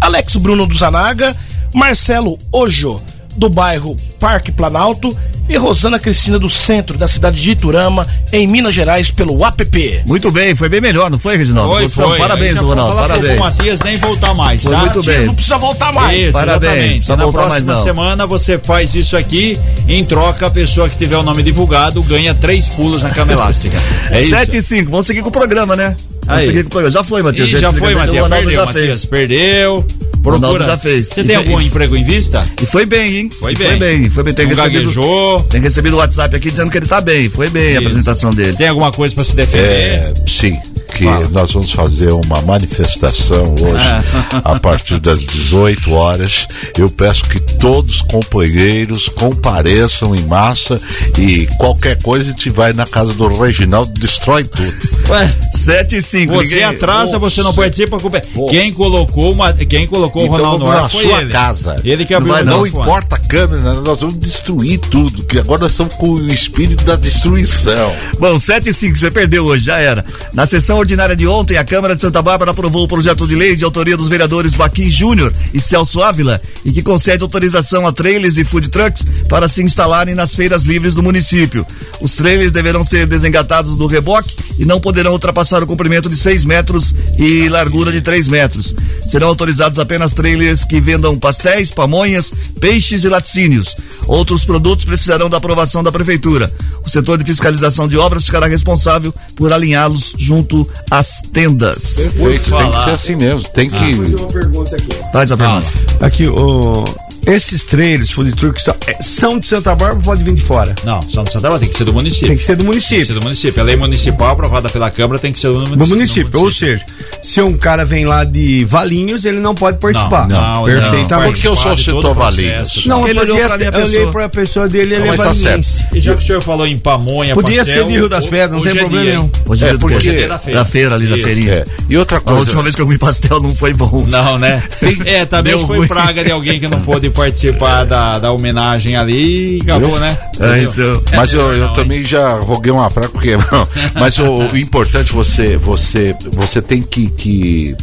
Alex Bruno do Zanaga. Marcelo Ojo, do bairro Parque Planalto. E Rosana Cristina, do centro da cidade de Iturama, em Minas Gerais, pelo app. Muito bem, foi bem melhor, não foi, Reginaldo? Foi, foi. Parabéns, Ronaldo, parabéns. Matias nem voltar mais, Foi tá? muito bem. Não precisa voltar mais. Isso, Parabéns, exatamente. precisa Na voltar mais próxima não. semana você faz isso aqui, em troca a pessoa que tiver o nome divulgado ganha três pulos na cama elástica. É isso. 7 e 5, vamos seguir com o programa, né? Aí. programa. Já foi. Ih, Jeito já foi, Ronaldo Perdeu, já Matias. fez. Perdeu. Procura. já fez. Você tem algum emprego em vista? E foi bem, hein? Foi E bem. Foi bem, foi bem. Tem Não recebido, gaguejou. tem recebido o WhatsApp aqui dizendo que ele tá bem. Foi bem a Isso. apresentação dele. Tem alguma coisa pra se defender? É, sim, que nós vamos fazer uma manifestação hoje Ah. a partir das 18 horas. Eu peço que todos os companheiros compareçam em massa e qualquer coisa a gente vai na casa do Reginaldo destrói tudo. Ué, 7 e 5. você ninguém... atrasa, você não participa. a culpa é- Quem colocou, uma, quem colocou Então o Ronaldo na ar foi sua ele. casa. Ele que abriu não, o não microfone. importa a câmera, nós vamos destruir tudo, que agora nós estamos com o espírito da destruição. Bom, 7 e 5, você perdeu hoje, já era. Na sessão ordinária de ontem, a Câmara de Santa Bárbara aprovou o projeto de lei de autoria dos vereadores Baquim Júnior e Celso Ávila e que concede autorização a trailers e food trucks para se instalarem nas feiras livres do município. Os trailers deverão ser desengatados do reboque e não poderão ultrapassar o comprimento de 6 metros e largura de 3 metros. Serão autorizados apenas trailers que vendam pastéis, pamonhas, peixes e laticínios. Outros produtos precisarão da aprovação da prefeitura. O setor de fiscalização de obras ficará responsável por alinhá-los junto às tendas. Perfeito, tem que ser assim mesmo. Tem que. uma pergunta aqui. Faz a pergunta. Aqui, o. Esses trailers, food trucks, são- é, são de Santa Bárbara ou pode vir de fora? Não, só no Santa Bárbara tem que ser do município. Tem que ser do Tem que município. ser do município. A lei municipal aprovada pela Câmara tem que ser do município. Do município. Ou seja, se um cara vem lá de Valinhos, ele não pode participar. Não, não, Perfeitamente. não. Por que o senhor Participar de citou Valinhos? Não, Ele porque olhou pra minha eu olhei pessoa. pra pessoa dele, ele Não, é valinhense. E já que o senhor falou em pamonha, Podia pastel, ser de Rio das Pedras, não tem é problema nenhum. Hoje É, é porque-? Dia da feira. Da feira ali, da feirinha. É. E outra A coisa. última vez que eu comi pastel não foi bom. Não, né? É, também foi praga de alguém que não pôde participar da, da homenagem ali e acabou, né? Você É, então. Mas eu, eu também já roguei uma praga, porque. Mas o, o importante você, você, você tem que. que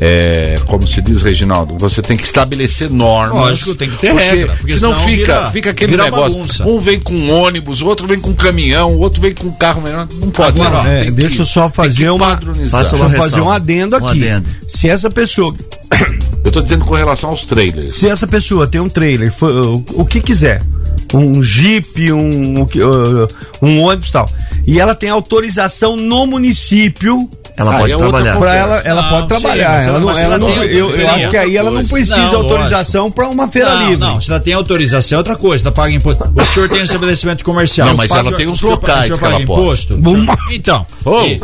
é, como se diz, Reginaldo, você tem que estabelecer normas. Lógico, tem que ter regra, porque senão, senão fica, vira- fica aquele vira negócio. bagunça. Um vem com ônibus, o outro vem com caminhão, o outro vem com carro menor. Não pode Agora, ser. É, Tem que- deixa eu só fazer uma. Faça Deixa uma eu fazer um adendo Um aqui. adendo. Se essa pessoa. Eu tô dizendo com relação aos trailers. Se essa pessoa tem um trailer, o, que quiser, um jeep, um, uh, um ônibus e tal, e ela tem autorização no município. Ela Ah, pode é trabalhar. Pra ela, ela Não, pode sim, trabalhar. mas ela não, ela não- eu, eu acho que aí ela não Não, precisa lógico. autorização pra uma feira não, livre. não, se ela tem autorização é outra coisa, ela paga imposto. O senhor tem um estabelecimento comercial. Não, mas ela tem uns o senhor- locais o senhor que ela paga pode. imposto? Bum. Então, Oh. e-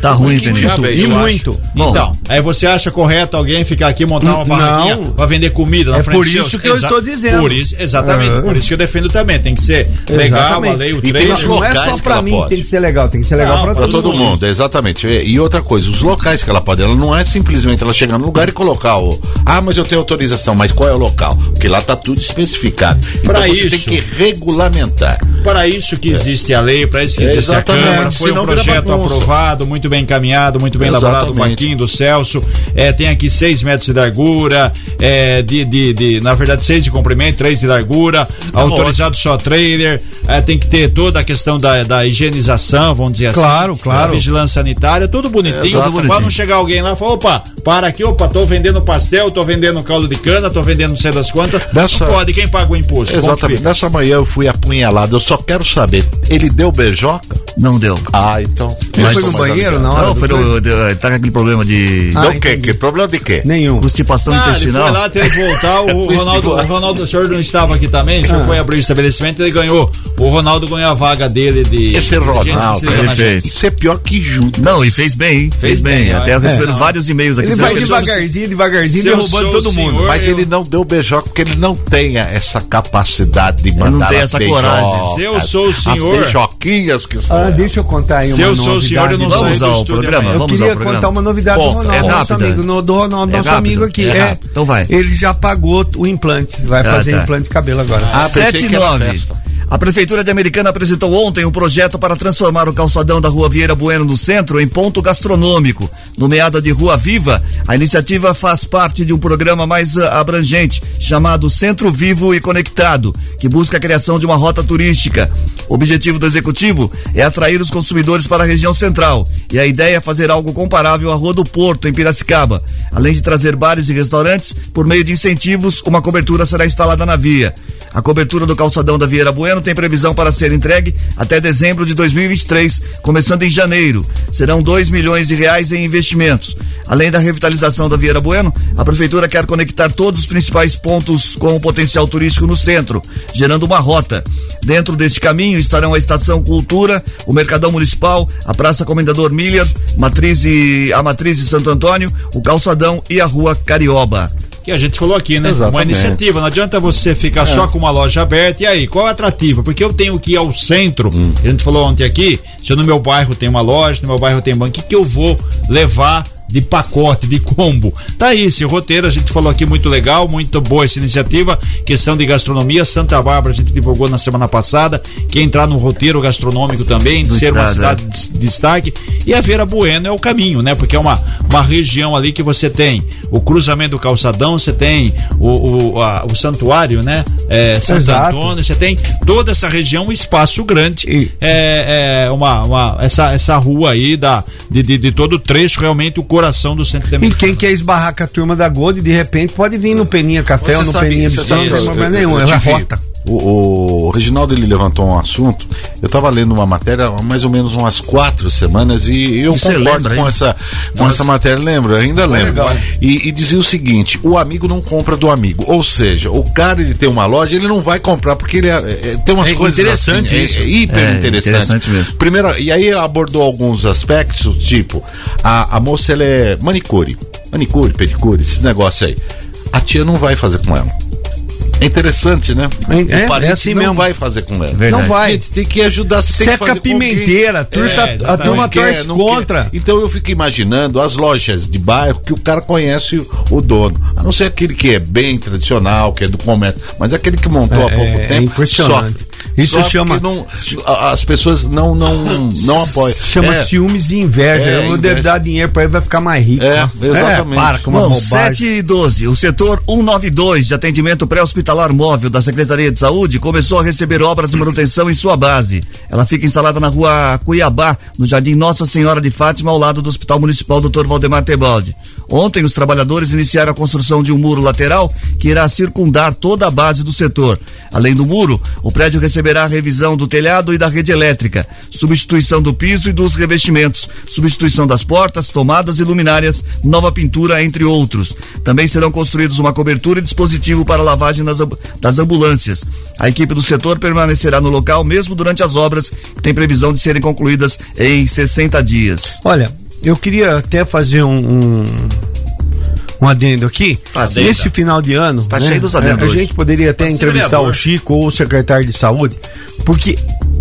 Tá ruim, veio, E muito. Bom. então, aí você acha correto alguém ficar aqui montar uma Não. barraquinha pra vender comida na É frente por dos seus? isso que eu estou dizendo. Por isso, exatamente, É. por isso que eu defendo também. Tem que ser legal, a lei, o E os Não é locais só que pra ela mim pode. que tem que ser legal, tem que ser legal Não, pra Pra todo, todo mundo. mundo, exatamente. E outra coisa, os locais que ela pode, ela não é simplesmente ela chegar no lugar e colocar o. Ah, mas eu tenho autorização, mas qual é o local? Porque lá tá tudo especificado. Então Pra você isso- tem que regulamentar. Para isso que existe a lei, para isso que existe Exatamente, a Câmara, foi um senão vira projeto aprovado, muito bem encaminhado, muito bem elaborado, o Exatamente. banquinho do Celso. É, tem aqui 6 metros de largura, é, de, de, de, na verdade, 6 de comprimento, 3 de largura, autorizado só trailer, é, tem que ter toda a questão da, da higienização, vamos dizer Claro, assim. claro. da vigilância sanitária, tudo bonitinho. Bonitinho. Pra não chegar alguém lá e falar, opa, para aqui, opa, tô vendendo pastel, tô vendendo caldo de cana, tô vendendo não sei das quantas. Dessa- Não pode, quem paga o imposto? Exatamente. Nessa manhã eu fui apunhalado. Eu só quero saber, ele deu beijoca? Não deu. Ah, então. Ele foi no banheiro na hora? Não, do foi no, de- tá com aquele problema de Ah, Deu o quê? Que problema de quê? Nenhum. constipação Ah, ele intestinal. foi lá, teve que voltar. O Ronaldo, o Ronaldo, o senhor não estava aqui também, o senhor Ah. foi abrir o estabelecimento ele ganhou. O Ronaldo ganhou a vaga dele de. Esse de Ronaldo, ele fez. Isso é pior que Judas. Não, e fez bem, hein? Fez, Fez bem. bem, Até é. recebendo Não. vários e-mails aqui. Ele vai eu- devagarzinho, devagarzinho, eu derrubando todo mundo. Mas eu- ele não deu beijoca porque ele não tem essa capacidade de mandar não tem essa coragem. Se eu sou o senhor- As beijoquinhas que são. Ah, deixa eu contar aí Se uma eu sou o novidade. senhor, eu não Vamos saio Vamos do estúdio programa. Eu vamos queria contar uma novidade Bom, do Ronaldo, é nosso amigo, no, do, no- É nosso amigo aqui. é É. Então vai. Ele já pagou o implante, vai Ah, fazer tá. implante de cabelo agora. Ah, pensei 7 e que era 9. A Prefeitura de Americana apresentou ontem um projeto para transformar o calçadão da Rua Vieira Bueno no centro em ponto gastronômico. Nomeada de Rua Viva, a iniciativa faz parte de um programa mais ah, abrangente, chamado Centro Vivo e Conectado, que busca a criação de uma rota turística. O objetivo do executivo é atrair os consumidores para a região central, e a ideia é fazer algo comparável à Rua do Porto, em Piracicaba. Além de trazer bares e restaurantes, por meio de incentivos, uma cobertura será instalada na via. A cobertura do calçadão da Vieira Bueno tem previsão para ser entregue até dezembro de 2023, começando em janeiro. Serão 2 milhões de reais em investimentos. Além da revitalização da Vieira Bueno, a prefeitura quer conectar todos os principais pontos com o potencial turístico no centro, gerando uma rota. Dentro deste caminho estarão a Estação Cultura, o Mercadão Municipal, a Praça Comendador Miller, Matriz e, a Matriz de Santo Antônio, o Calçadão e a Rua Carioba. Que a gente falou aqui, né? Uma Exatamente. iniciativa. Não adianta você ficar É. só com uma loja aberta. E aí, qual é o atrativo? Porque eu tenho que ir ao centro. Hum. A gente falou ontem aqui. Se no meu bairro tem uma loja, no meu bairro tem banco, o que, que eu vou levar de pacote, de combo? Tá aí, esse roteiro a gente falou aqui muito legal, muito boa essa iniciativa. Questão de gastronomia. Santa Bárbara a gente divulgou na semana passada. Que entrar no roteiro gastronômico também, de ser uma estado, cidade de destaque. E a Vera Bueno é o caminho, né? Porque é uma, uma região ali que você tem o cruzamento do calçadão, você tem o, o, a- o santuário, né? É, Santo Exato. Antônio, você tem toda essa região, um espaço grande. É, é uma, uma- essa, essa rua aí da, de, de, de todo o trecho, realmente o coração do centro de E quem quer esbarrar com a turma da Gold, de repente pode vir no Peninha Café Você ou no sabe- Peninha sabe não tem problema nenhum, é rota. O, o Reginaldo ele levantou um assunto. Eu estava lendo uma matéria há mais ou menos umas quatro semanas e eu E concordo com essa, com Nossa. essa matéria. Lembro, ainda lembro. legal. E, e dizia o seguinte: o amigo não compra do amigo. Ou seja, o cara ele tem uma loja, ele não vai comprar porque ele é- é- tem umas É coisas interessante assim, é- isso. É, hiper É, interessante. interessante mesmo. Primeiro, e aí abordou alguns aspectos, tipo, a, a moça ela é manicure, manicure, pedicure, esses negócios aí. A tia não vai fazer com ela. É interessante, né? É, é o parente assim não mesmo. vai fazer com ela. Verdade. Não vai. Gente, tem que ajudar, você tem que Seca pimenteira, turça- É, a turma torce contra. quer. Então eu fico imaginando as lojas de bairro que o cara conhece o, o dono. A não ser aquele que é bem tradicional, que é do comércio, mas aquele que montou há É, pouco é tempo. impressionante. Isso chama- não- as pessoas não, não, não apoiam. Chama É, ciúmes de inveja. É, eu vou inveja. dar dinheiro pra ele, vai ficar mais rico. É, ó. exatamente. para com uma Bom, bobagem. 7 e 12. O setor 192 de atendimento pré-hospitalar móvel da Secretaria de Saúde começou a receber obras de manutenção em sua base. Ela fica instalada na rua Cuiabá, no Jardim Nossa Senhora de Fátima, ao lado do Hospital Municipal Dr. Valdemar Tebaldi. Ontem, os trabalhadores iniciaram a construção de um muro lateral que irá circundar toda a base do setor. Além do muro, o prédio receberá a revisão do telhado e da rede elétrica, substituição do piso e dos revestimentos, substituição das portas, tomadas e luminárias, nova pintura, entre outros. Também serão construídos uma cobertura e dispositivo para lavagem das, amb- das ambulâncias. A equipe do setor permanecerá no local mesmo durante as obras, que têm previsão de serem concluídas em 60 dias. Olha, eu queria até fazer um. um... um adendo aqui. Adenda. Nesse final de ano, Tá né, cheio dos adendos a hoje. gente poderia até ser entrevistar vereador. o Chico ou o secretário de saúde, porque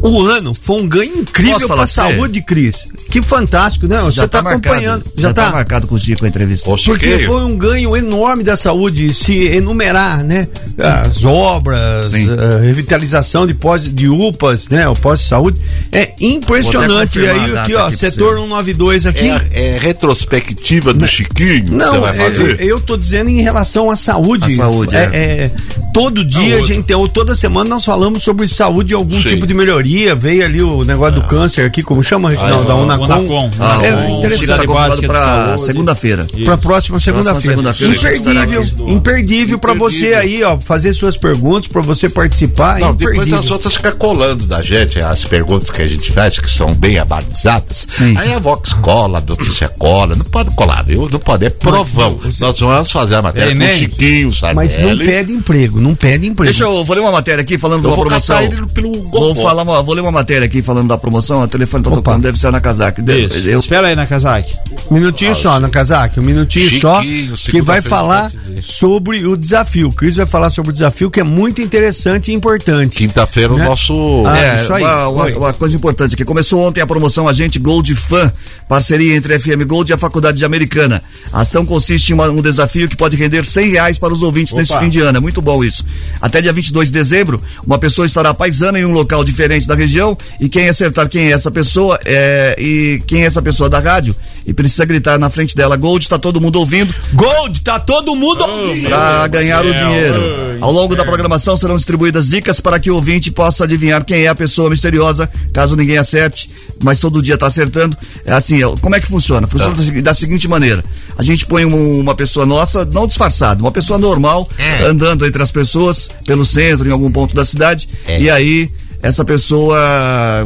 o ano foi um ganho incrível falar sério? saúde, Cris. Que fantástico, né? Você Já tá, tá marcado. acompanhando. Já tá marcado com o Chico a entrevista. Porque foi um ganho enorme da saúde, se enumerar, né? As obras, a revitalização de, pós, de UPAs, né? O pós-saúde. É impressionante. E aí, a aqui, ó, aqui setor você. 192 aqui. É, é retrospectiva do Chiquinho que Não, você vai é, fazer? eu tô dizendo em relação à saúde. À saúde, é. é. É, todo dia, a gente, ou toda semana nós falamos sobre saúde e algum Sim. tipo de melhoria. Veio ali o negócio do câncer aqui, como chama, Reginaldo? Ah, da Unacom. Unacom. Ah, é o interessante. Tá pra segunda-feira. Para a próxima segunda-feira. estará imperdível, imperdível para você aí, ó, fazer suas perguntas, para você participar. Não, depois as outras ficam colando da gente, as perguntas que a gente faz, que são bem abalizadas. Aí a Vox cola, a notícia cola. Não pode colar, viu? Não pode, é provão. Nós vamos fazer a matéria É com o inédito. Chiquinho, sabe? Mas não pede emprego, não pede emprego. Deixa eu, vou ler uma matéria aqui falando de Eu uma vou promoção. ele pelo Vou, falar, uma- vou ler uma matéria aqui falando da promoção. O telefone tá tocando, deve ser na casaca. Eu, Espera aí na casaque. Minutinho só, na casaca, um minutinho só, que vai falar sobre o desafio. O Cris vai falar sobre o desafio que é muito interessante e importante. Quinta-feira o Né? nosso. Ah, é, isso aí. uma, uma- uma coisa importante aqui. Começou ontem a promoção Agente Gold Fan, parceria entre a FM Gold e a Faculdade de Americana. A ação consiste em uma- um desafio que pode render 100 reais para os ouvintes Opa. neste fim de ano. É muito bom isso. Até dia 22 de dezembro, uma pessoa estará paisana em um local diferente da região e quem acertar quem é essa pessoa é, e quem é essa pessoa da rádio e precisa gritar na frente dela Gold, está todo mundo ouvindo. Gold, tá todo mundo ouvindo. Para ganhar o céu. dinheiro. Ao longo da programação serão distribuídas dicas para que o ouvinte possa adivinhar quem é a pessoa misteriosa, caso ninguém acerte, mas todo dia tá acertando. É assim, ó, como é que funciona? Funciona da segui- da seguinte maneira: a gente põe um- uma pessoa nossa, não disfarçada, uma pessoa normal, andando entre as pessoas, pelo centro, em algum ponto da cidade, e aí. Essa pessoa,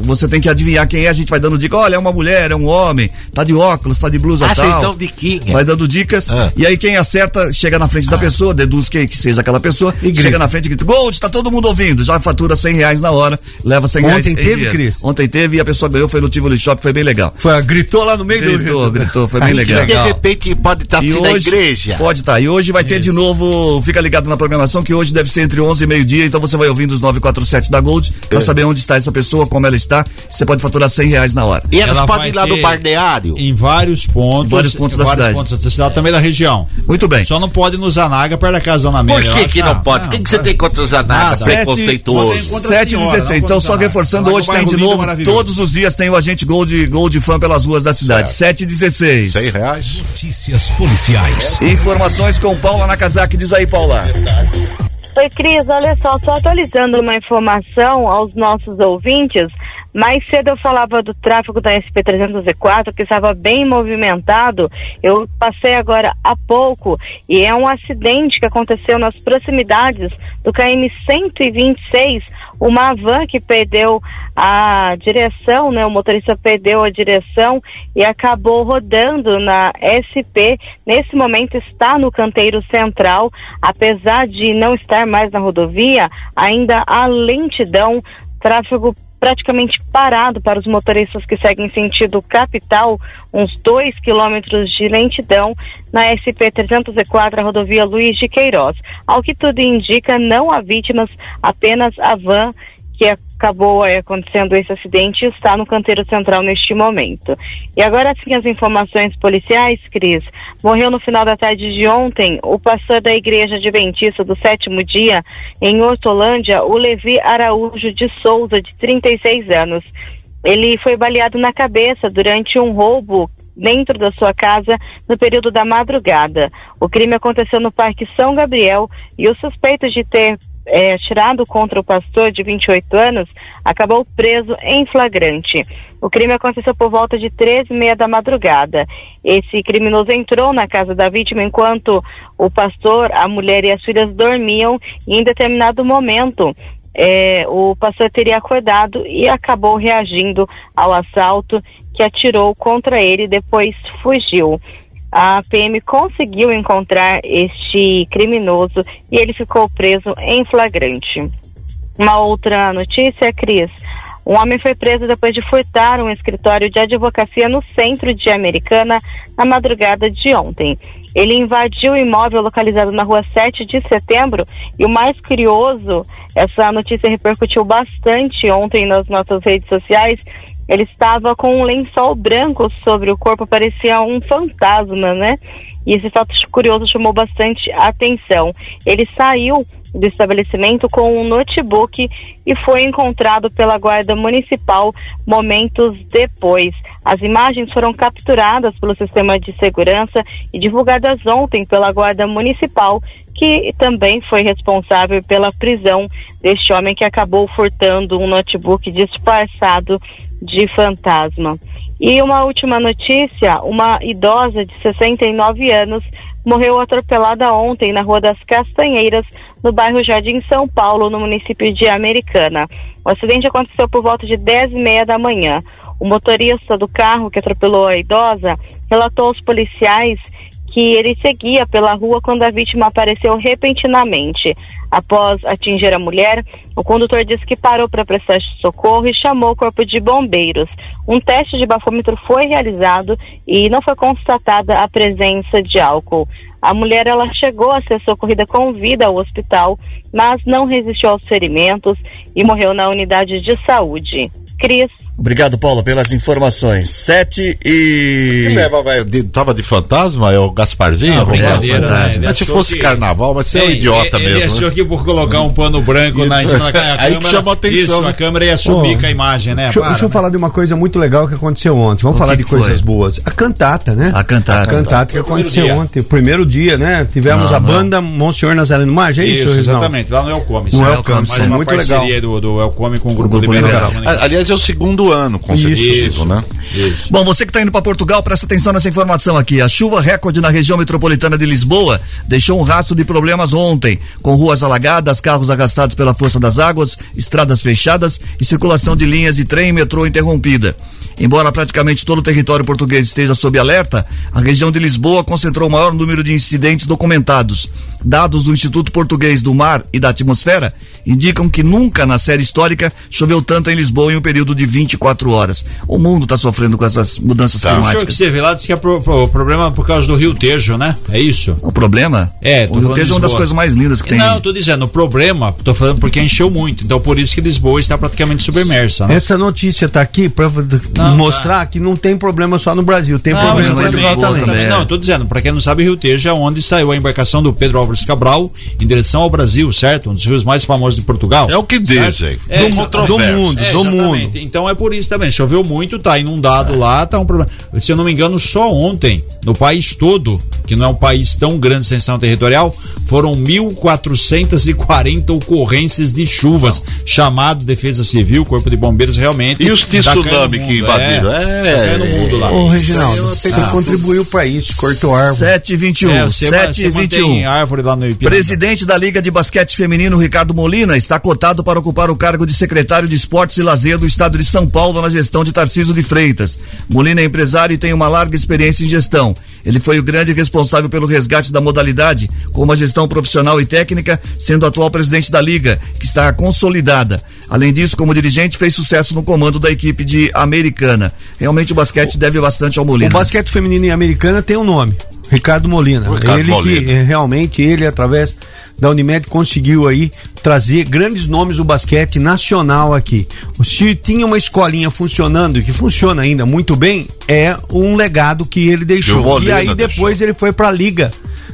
você tem que adivinhar quem é, a gente vai dando dica, olha, é uma mulher, é um homem, tá de óculos, tá de blusa Ah, vocês tal. dão diquinha. Vai dando dicas, Ah. e aí quem acerta, chega na frente da pessoa, deduz que, que seja aquela pessoa, grita. chega na frente e grita, Gold, tá todo mundo ouvindo, já fatura 100 reais na hora, leva 100 reais. Ontem em teve. Cris? Ontem teve e a pessoa ganhou, foi no Tivoli Shop, foi bem legal. Foi, gritou lá no meio Gritou, do gritou, foi bem Aí, legal. De repente pode estar E assim na hoje- igreja. Pode estar. E hoje vai ter de novo, fica ligado na programação, que hoje deve ser entre 11 e meio-dia, então você vai ouvindo os 947 da Gold, pra É. saber onde está essa pessoa, como ela está, você pode faturar 100 reais na hora. E elas Ela podem ir lá no ter balneário. Em vários pontos. Em vários pontos da cidade. pontos da cidade, também da região. Muito bem. Só não pode no Zanaga, perto da casa da Dona Por que, que não pode? O que, que você tem contra os anagas Nada. preconceituosos? Contra a 7 e senhora, 16. não Então, só reforçando, hoje tem de novo, todos os dias tem o agente Gold, Gold Fan pelas ruas da cidade. 7 e 16. 100 reais. Notícias policiais. Informações com Paula Nakazaki. Diz aí, Paula. Oi, Cris, olha só, só atualizando uma informação aos nossos ouvintes. Mais cedo eu falava do tráfego da SP-304, que estava bem movimentado. Eu passei agora há pouco e é um acidente que aconteceu nas proximidades do KM 126, uma van que perdeu a direção, né? O motorista perdeu a direção e acabou rodando na SP. Nesse momento está no canteiro central, apesar de não estar mais na rodovia, ainda há lentidão, tráfego praticamente parado para os motoristas que seguem sentido capital, uns 2 quilômetros de lentidão na SP 304, a rodovia Luiz de Queiroz. Ao que tudo indica, não há vítimas, apenas a van que acabou acontecendo esse acidente está no canteiro central neste momento. E agora sim as informações policiais, Cris. Morreu no final da tarde de ontem o pastor da Igreja Adventista do Sétimo Dia em Hortolândia, o Levi Araújo de Souza, de 36 anos. Ele foi baleado na cabeça durante um roubo dentro da sua casa no período da madrugada. O crime aconteceu no Parque São Gabriel e o suspeito de ter é, atirado contra o pastor de 28 anos acabou preso em flagrante. O crime aconteceu por volta de três e meia da madrugada. Esse criminoso entrou na casa da vítima enquanto o pastor, a mulher e as filhas dormiam e em determinado momento é, o pastor teria acordado e acabou reagindo ao assalto que atirou contra ele e depois fugiu. A PM conseguiu encontrar este criminoso e ele ficou preso em flagrante. Uma outra notícia, Cris. Um homem foi preso depois de furtar um escritório de advocacia no centro de Americana na madrugada de ontem. Ele invadiu o imóvel localizado na rua 7 de setembro e o mais curioso, essa notícia repercutiu bastante ontem nas nossas redes sociais. Ele estava com um lençol branco sobre o corpo, parecia um fantasma, né? E esse fato curioso chamou bastante atenção. Ele saiu do estabelecimento com um notebook e foi encontrado pela Guarda Municipal momentos depois. As imagens foram capturadas pelo sistema de segurança e divulgadas ontem pela Guarda Municipal, que também foi responsável pela prisão deste homem que acabou furtando um notebook disfarçado de fantasma. E uma última notícia: uma idosa de 69 anos morreu atropelada ontem na Rua das Castanheiras, no bairro Jardim São Paulo, no município de Americana. O acidente aconteceu por volta de 10 e meia da manhã. O motorista do carro que atropelou a idosa relatou aos policiais que ele seguia pela rua quando a vítima apareceu repentinamente. Após atingir a mulher, o condutor disse que parou para prestar socorro e chamou o corpo de bombeiros. Um teste de bafômetro foi realizado e não foi constatada a presença de álcool. A mulher ela chegou a ser socorrida com vida ao hospital, mas não resistiu aos ferimentos e morreu na unidade de saúde. Cris. Obrigado, Paulo, pelas informações. Sete e. Que leva, velho? Tava de fantasma? É o Gasparzinho? Não, arrumando? brincadeira, né? Mas se fosse que- carnaval, mas você é um idiota ele, mesmo. Ele achou né? que por colocar um pano branco na, em cima da Aí câmera. que chamou a atenção, Isso, né? a câmera ia subir com a imagem, né? Deixa, eu- Para, deixa eu né? falar de uma coisa muito legal que aconteceu ontem. Vamos O falar que de que foi? coisas boas. A cantata, né? A cantata. A cantata que aconteceu dia. ontem. Primeiro dia, né? Tivemos Não, a não. banda Monsenhor Nazareno Maggi, é isso, Isso, exatamente, lá no Elcome. No certo? Elcome, Mais sim, uma muito parceria legal. Do, do Elcome com o Grupo, Liberal. Aliás, é o segundo ano consecutivo, Isso. né? Isso. Bom, você que está indo para Portugal, presta atenção nessa informação aqui. A chuva recorde na região metropolitana de Lisboa deixou um rastro de problemas ontem, com ruas alagadas, carros arrastados pela força das águas, estradas fechadas e circulação de linhas de trem e metrô interrompida. Embora praticamente todo o território português esteja sob alerta, a região de Lisboa concentrou o maior número de incidentes documentados. Dados do Instituto Português do Mar e da Atmosfera indicam que nunca na série histórica choveu tanto em Lisboa em um período de 24 horas. O mundo está sofrendo com essas mudanças O que climáticas. você vê lá diz que é pro, pro- o problema é por causa do Rio Tejo, né? É isso? O problema? É, o Rio Tejo é uma das Lisboa. coisas mais lindas que tem. Não, tô dizendo, o problema, tô falando porque encheu muito. Então por isso que Lisboa está praticamente submersa, né? Essa notícia tá aqui para Não, mostrar que não tem problema só no Brasil, tem Não, problema em também, Portugal também, também. Não, tô dizendo, pra quem não sabe, Rio Tejo é onde saiu a embarcação do Pedro Álvares Cabral, em direção ao Brasil, certo? Um dos rios mais famosos de Portugal. É o que dizem. É, do, do mundo, é, do mundo. Então é por isso também. Choveu muito, está inundado é. lá, tá um problema. Se eu não me engano, só ontem, no país todo, que não é um país tão grande de extensão territorial, foram 1.440 ocorrências de chuvas, não. chamado Defesa Civil, Corpo de Bombeiros realmente. E os tá tsunami que invadiram. É, tá é. no mundo lá. Ô, Reginaldo, você ah, contribuiu para isso, cortou árvore. 7h21. É, 7h21 sempre lá no Ipiranga. Presidente da Liga de Basquete Feminino, Ricardo Molina, está cotado para ocupar o cargo de secretário de Esportes e Lazer do Estado de São Paulo na gestão de Tarcísio de Freitas. Molina é empresário e tem uma larga experiência em gestão. Ele foi o grande responsável pelo resgate da modalidade, com uma gestão profissional e técnica, sendo atual presidente da Liga, que está consolidada. Além disso, como dirigente, fez sucesso no comando da equipe de Americana. Realmente o basquete o, deve bastante ao Molina. O né? basquete feminino em Americana tem um nome. Ricardo Molina. Ricardo ele Molina. que realmente, ele através da Unimed conseguiu aí trazer grandes nomes do basquete nacional aqui. Se tinha uma escolinha funcionando, que funciona ainda muito bem, é um legado que ele deixou. E aí depois ele foi pra liga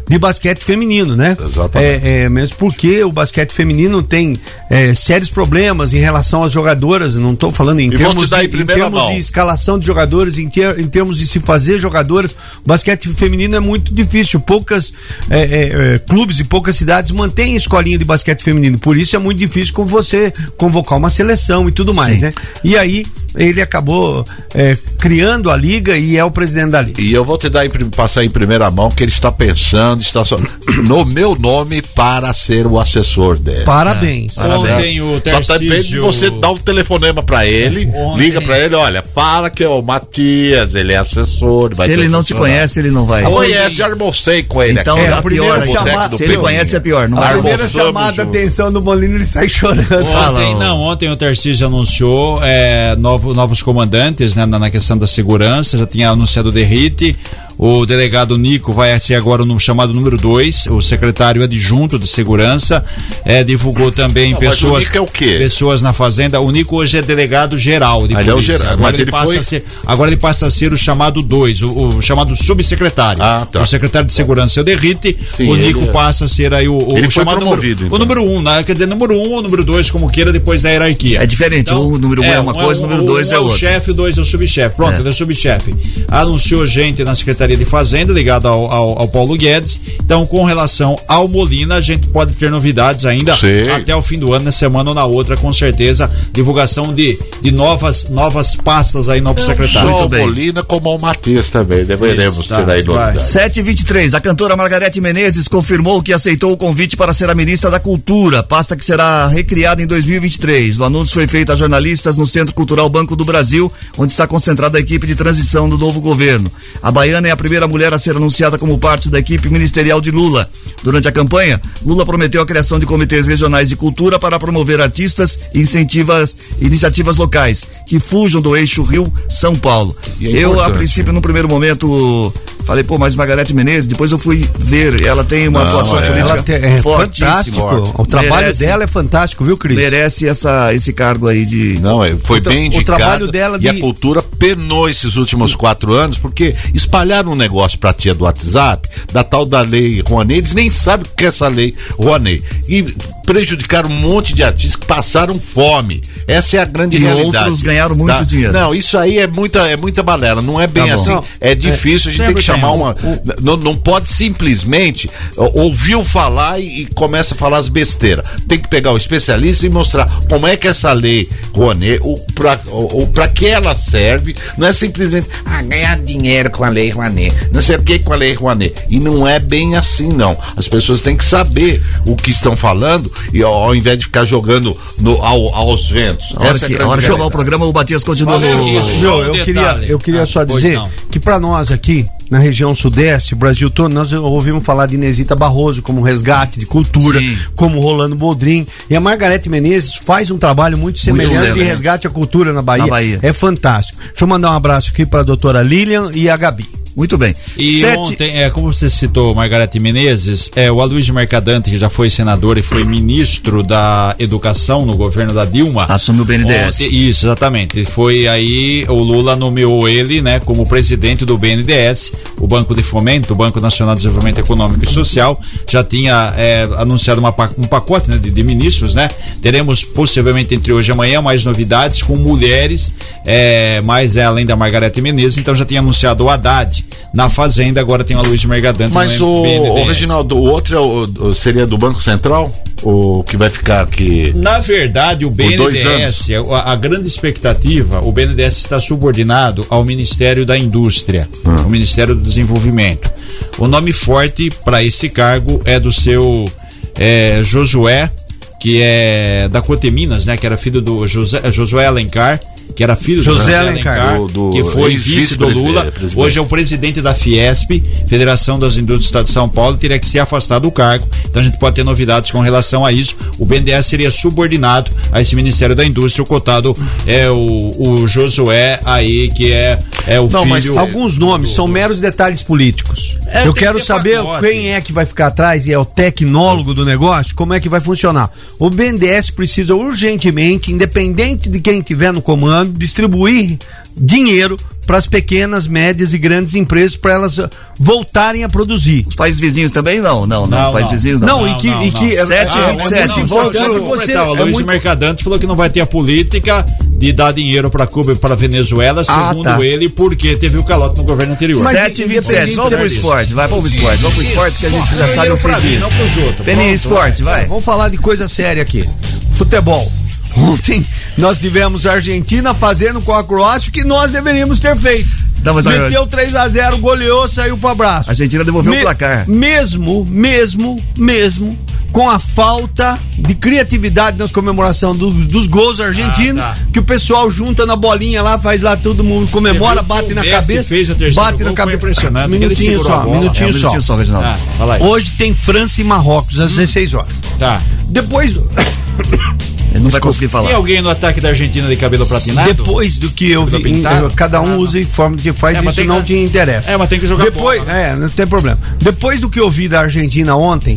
de basquete feminino, né? Exatamente. É, é, mesmo porque o basquete feminino tem é, sérios problemas em relação às jogadoras. Não estou falando em E termos, de, em primeira termos mão. de escalação de jogadores, em, ter- em termos de se fazer jogadoras. O basquete feminino é muito difícil. Poucas é, é, é, clubes e poucas cidades mantêm escolinha de basquete feminino. Por isso é muito difícil com você convocar uma seleção e tudo mais, Sim. né? E aí ele acabou é, criando a liga e é o presidente da liga. E eu vou te dar passar em primeira mão que ele está pensando, está só, no meu nome para ser o assessor dele. Parabéns. Ontem o Só tá depende de você dar um telefonema pra ele, Ontem- liga pra ele, olha, fala que é o Matias, ele é assessor. vai Se ele não te conhece, ele não vai. Ah, conhece, já almocei com ele Então aqui. é a a primeira pior chamada- Se ele conhece, é pior. Não A primeira chamada de junto. atenção do Molino, ele sai chorando. Ontem, não, ontem o Tarcísio anunciou é, novo- novos comandantes né, na, na questão da segurança, já tinha anunciado o Derrite, O delegado Nico vai ser agora no chamado número 2, o secretário adjunto de segurança. É, divulgou também Não, mas o pessoas. Nico é o quê? Pessoas na fazenda. O Nico hoje é delegado geral de Ah, ele é o geral, agora mas ele, ele passa foi- a ser, agora ele passa a ser o chamado 2, o, o chamado subsecretário. Ah, tá. O secretário de segurança é o Derrite, Sim, o Nico é- passa a ser aí o, o Ele foi chamado promovido, número, então. o número 1, um, né? quer dizer, número 1 um ou número 2, como queira, depois da hierarquia. É diferente, o número um é uma coisa, o número dois é o outra. chefe, o dois é o subchefe. Pronto, É. ele é o subchefe. Anunciou gente na Secretaria de Fazenda, ligado ao, ao, ao Paulo Guedes. Então, com relação ao Molina, a gente pode ter novidades ainda Sei. até o fim do ano, na semana ou na outra, com certeza. Divulgação de, de novas, novas pastas aí no novo secretário. Só o Molina como o Matias também, deveremos Isso, tá, ter aí vai. novidades. 723, a cantora Margarete Menezes confirmou que aceitou o convite para ser a ministra da Cultura, pasta que será recriada em 2023. O anúncio foi feito a jornalistas no Centro Cultural Banco do Brasil, onde está concentrada a equipe de transição do novo governo. A baiana é a primeira mulher a ser anunciada como parte da equipe ministerial de Lula. Durante a campanha, Lula prometeu a criação de comitês regionais de cultura para promover artistas e incentivas, iniciativas locais que fujam do eixo Rio-São Paulo. E é Eu, a princípio, no primeiro momento, falei, pô, mas Margarete Menezes, depois eu fui ver, ela tem uma Não, atuação é. política Ela te- é fortíssima. fantástico. O trabalho Merece- dela é fantástico, viu, Cris? Merece essa, esse cargo aí de. Não, é, foi O bem o indicado. trabalho dela E de- a cultura penou esses últimos quatro anos, porque espalharam um negócio pra tia do WhatsApp, da tal da lei Rouanet, eles nem sabem o que é essa lei Rouanet. E prejudicaram um monte de artistas que passaram fome. Essa é a grande E realidade. outros ganharam muito Tá? dinheiro. Não, isso aí é muita, é muita balela. Não é bem Tá assim. Não, é difícil, a gente tem sempre que chamar tem um- uma. Não, não pode simplesmente ó, ouviu falar e, e começa a falar as besteiras. Tem que pegar o especialista e mostrar como é que essa lei Rouanet, o, pra, o, o- pra que ela serve. Não é simplesmente ah, ganhar dinheiro com a lei Rouanet, não sei o que com a lei Rouanet. E não é bem assim, não. As pessoas têm que saber o que estão falando e ao, ao invés de ficar jogando no, ao- aos ventos. A hora, Essa é a que, a grande hora de chamar o programa, o Matias continua Valeu, no. isso. Só um eu detalhe. queria, eu queria Ah, só dizer que para nós aqui, na região sudeste, o Brasil todo, nós ouvimos falar de Inesita Barroso como resgate de cultura, Sim. como Rolando Boldrin. E a Margarete Menezes faz um trabalho muito semelhante sério, de né? resgate à cultura na Bahia. Na Bahia. É fantástico. Deixa eu mandar um abraço aqui para a doutora Lilian e a Gabi. Muito bem. E Sete- ontem, é, como você citou, Margarete Menezes, é, o Aloysio Mercadante, que já foi senador e foi ministro da Educação no governo da Dilma. Assumiu o BNDES. Ontem- isso, exatamente. Foi aí, o Lula nomeou ele, né, como presidente do BNDES, o Banco de Fomento, o Banco Nacional de Desenvolvimento Econômico e Social, já tinha é, anunciado uma um pacote né, de, de ministros, né? Teremos possivelmente entre hoje e amanhã mais novidades com mulheres, é, mais é, além da Margarete Menezes, então já tinha anunciado o Haddad na Fazenda, agora tem o Aloysio Mercadante Mas o, o Reginaldo, o outro é seria do Banco Central? O que vai ficar aqui. Na verdade, o BNDES, a, a grande expectativa, o BNDES está subordinado ao Ministério da Indústria, o Ministério do Desenvolvimento. O nome forte para esse cargo é do seu é, Josué, que é da Coteminas, né? Que era filho do José, Josué Alencar. Que era filho José do José Alencar, Alencar, do- do que foi vice do Lula, presidente. hoje é o presidente da Fiesp, Federação das Indústrias do Estado de São Paulo, teria que se afastar do cargo. Então a gente pode ter novidades com relação a isso. O BNDES seria subordinado a esse Ministério da Indústria. O cotado é o, o Josué aí, que é, é o Não, filho. mas alguns nomes são meros detalhes políticos. É, eu quero que saber pacote. quem é que vai ficar atrás e é o tecnólogo do negócio, como é que vai funcionar. O BNDES precisa urgentemente, independente de quem estiver no comando, distribuir dinheiro para as pequenas, médias e grandes empresas para elas ah, voltarem a produzir. Os países vizinhos também não, não, não, Não, os países não. vizinhos não. Não, e que, e que Sete, ah, vinte e sete, não, volte não, no- você Você, o é Luiz muito Mercadante falou que não vai ter a política de dar dinheiro para Cuba e para Venezuela, Ah, segundo tá. ele, porque teve o calote no governo anterior. Mas 7 e 27, vamos pro esporte, vai, vamos pro esporte, vamos pro esporte que a gente já sabe o fim disso. não. Peninha, esporte, vai. Vamos falar de coisa séria aqui. Futebol. Ontem nós tivemos a Argentina fazendo com a Croácia o que nós deveríamos ter feito. Não, mas Meteu 3 a 0 goleou, saiu pro abraço. A Argentina devolveu o placar. Mesmo, mesmo, mesmo com a falta de criatividade nas comemorações dos, dos gols argentinos, Ah, tá. que o pessoal junta na bolinha lá, faz lá, todo mundo comemora, bate na cabeça. fez o terceiro bate gol, na cabeça. impressionante, Minutinho só, bola. minutinho É, um só. minutinho só, Reginaldo. Ah, fala aí. Hoje tem França e Marrocos às 16 horas. Tá. Depois do. Ele não vai conseguir falar. Tem alguém no ataque da Argentina de cabelo platinado? Depois do que eu vi, pintado? cada um usa e forma que faz, É, mas isso não que- te interessa. É, mas tem que jogar Depois, bola, É, não tem problema. Depois do que eu vi da Argentina ontem,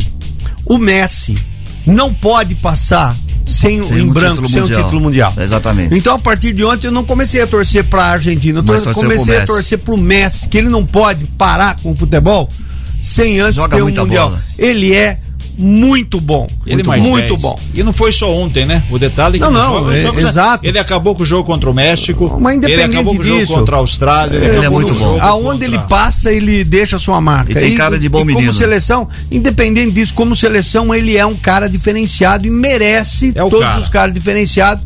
o Messi não pode passar sem, Sem em um branco, sem mundial. um título mundial. Exatamente. Então, a partir de ontem, eu não comecei a torcer pra Argentina, eu comecei a torcer pro Messi, que ele não pode parar com o futebol sem antes Joga ter um mundial. bola. Ele é muito bom. Ele muito, mais muito 10. bom. E não foi só ontem, né? O detalhe é que Não, não, jogo- é- jogo- exato. Ele acabou com o jogo contra o México. Mas ele independente acabou com o jogo disso, contra a Austrália. Ele, Ele é muito bom. Aonde ele contra- passa, ele deixa a sua marca. E tem cara de bom e menino. Como seleção, independente disso, como seleção, ele é um cara diferenciado e merece É todos cara. os caras diferenciados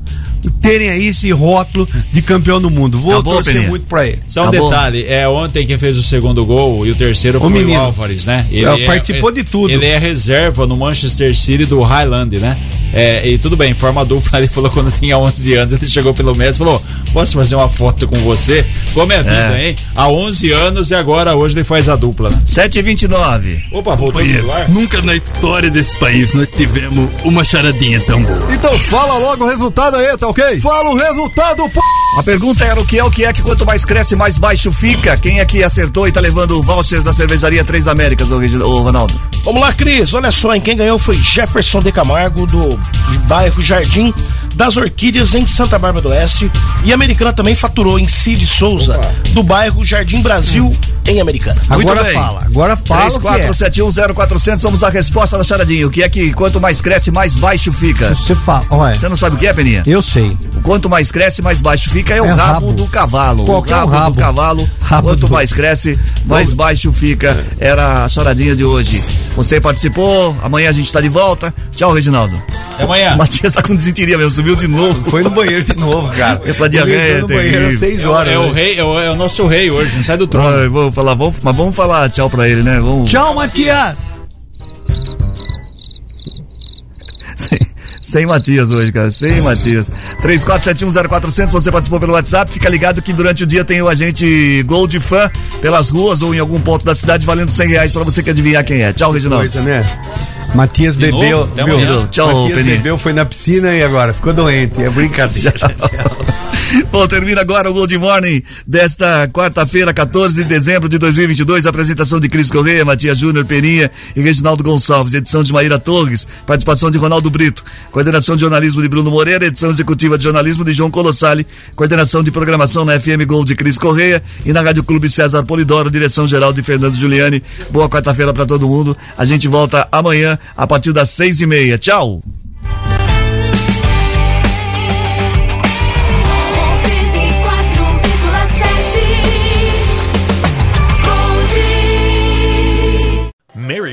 terem aí esse rótulo de campeão do mundo. Vou Acabou, torcer Peninha? muito pra ele. Só um Acabou. detalhe, é ontem quem fez o segundo gol e o terceiro foi menino. o Álvares, né? É, participou de tudo. Ele é reserva no Manchester City do Highland, né? É, e tudo bem, forma dupla, ele falou quando tinha 11 anos, ele chegou pelo Messi e falou, posso fazer uma foto com você? Como é vida, É. hein? Há 11 anos e agora hoje ele faz a dupla, né? 7h29. Opa, voltou celular? nunca na história desse país nós tivemos uma charadinha tão boa. Então fala logo o resultado aí, tá ok? Fala o resultado, pô! A pergunta era o que é o que é que quanto mais cresce, mais baixo fica. Quem é que acertou e tá levando vouchers da cervejaria Três Américas, ô Ronaldo? Vamos lá, Cris. Olha só, hein? Quem ganhou foi Jefferson de Camargo, do bairro Jardim das Orquídeas, em Santa Bárbara do Oeste. E a Americana também faturou em Cid Souza, do bairro Jardim Brasil, em Americana. Agora fala, agora fala o que é. 34710400, vamos à resposta da charadinha. O que é que quanto mais cresce, mais baixo fica? Você fala, olha, Você não sabe o que é, Peninha? eu sei. Quanto mais cresce, mais baixo fica é o É rabo, rabo. do cavalo. É o do rabo? cavalo. Rabo quanto do- mais cresce, mais baixo fica. Era a charadinha de hoje. Você participou, amanhã a gente tá de volta. Tchau, Reginaldo. Até amanhã. O Matias tá com desinteria mesmo, subiu de novo. Foi no banheiro de novo, cara. Essa diarreia é no banheiro às seis É, o- horas. é o né? rei, é o, é o nosso rei hoje, não sai do trono. Ai, vou falar, vamos, mas vamos falar tchau pra ele, né? Vamos... Tchau, Matias! Sem, sem Matias hoje, cara. Sem Matias. 34710400, você participou pelo WhatsApp. Fica ligado que durante o dia tem o agente Gold Fan pelas ruas ou em algum ponto da cidade valendo 100 reais pra você que adivinhar quem é. Tchau, Reginaldo. Coisa, né? Matias De bebeu. novo? Amanhã. Tchau, Matias Peninha. bebeu, foi na piscina e agora ficou doente. É brincadeira. Bom, termina agora o Gold Morning desta quarta-feira, 14 de dezembro de 2022. Apresentação de Cris Correia, Matias Júnior, Peninha e Reginaldo Gonçalves. Edição de Maíra Torres. Participação de Ronaldo Brito. Coordenação de jornalismo de Bruno Moreira. Edição executiva de jornalismo de João Colossali. Coordenação de programação na FM Gold de Cris Correia. E na Rádio Clube César Polidoro. Direção geral de Fernando Giuliani. Boa quarta-feira para todo mundo. A gente volta amanhã a partir das seis e meia. Tchau. Mary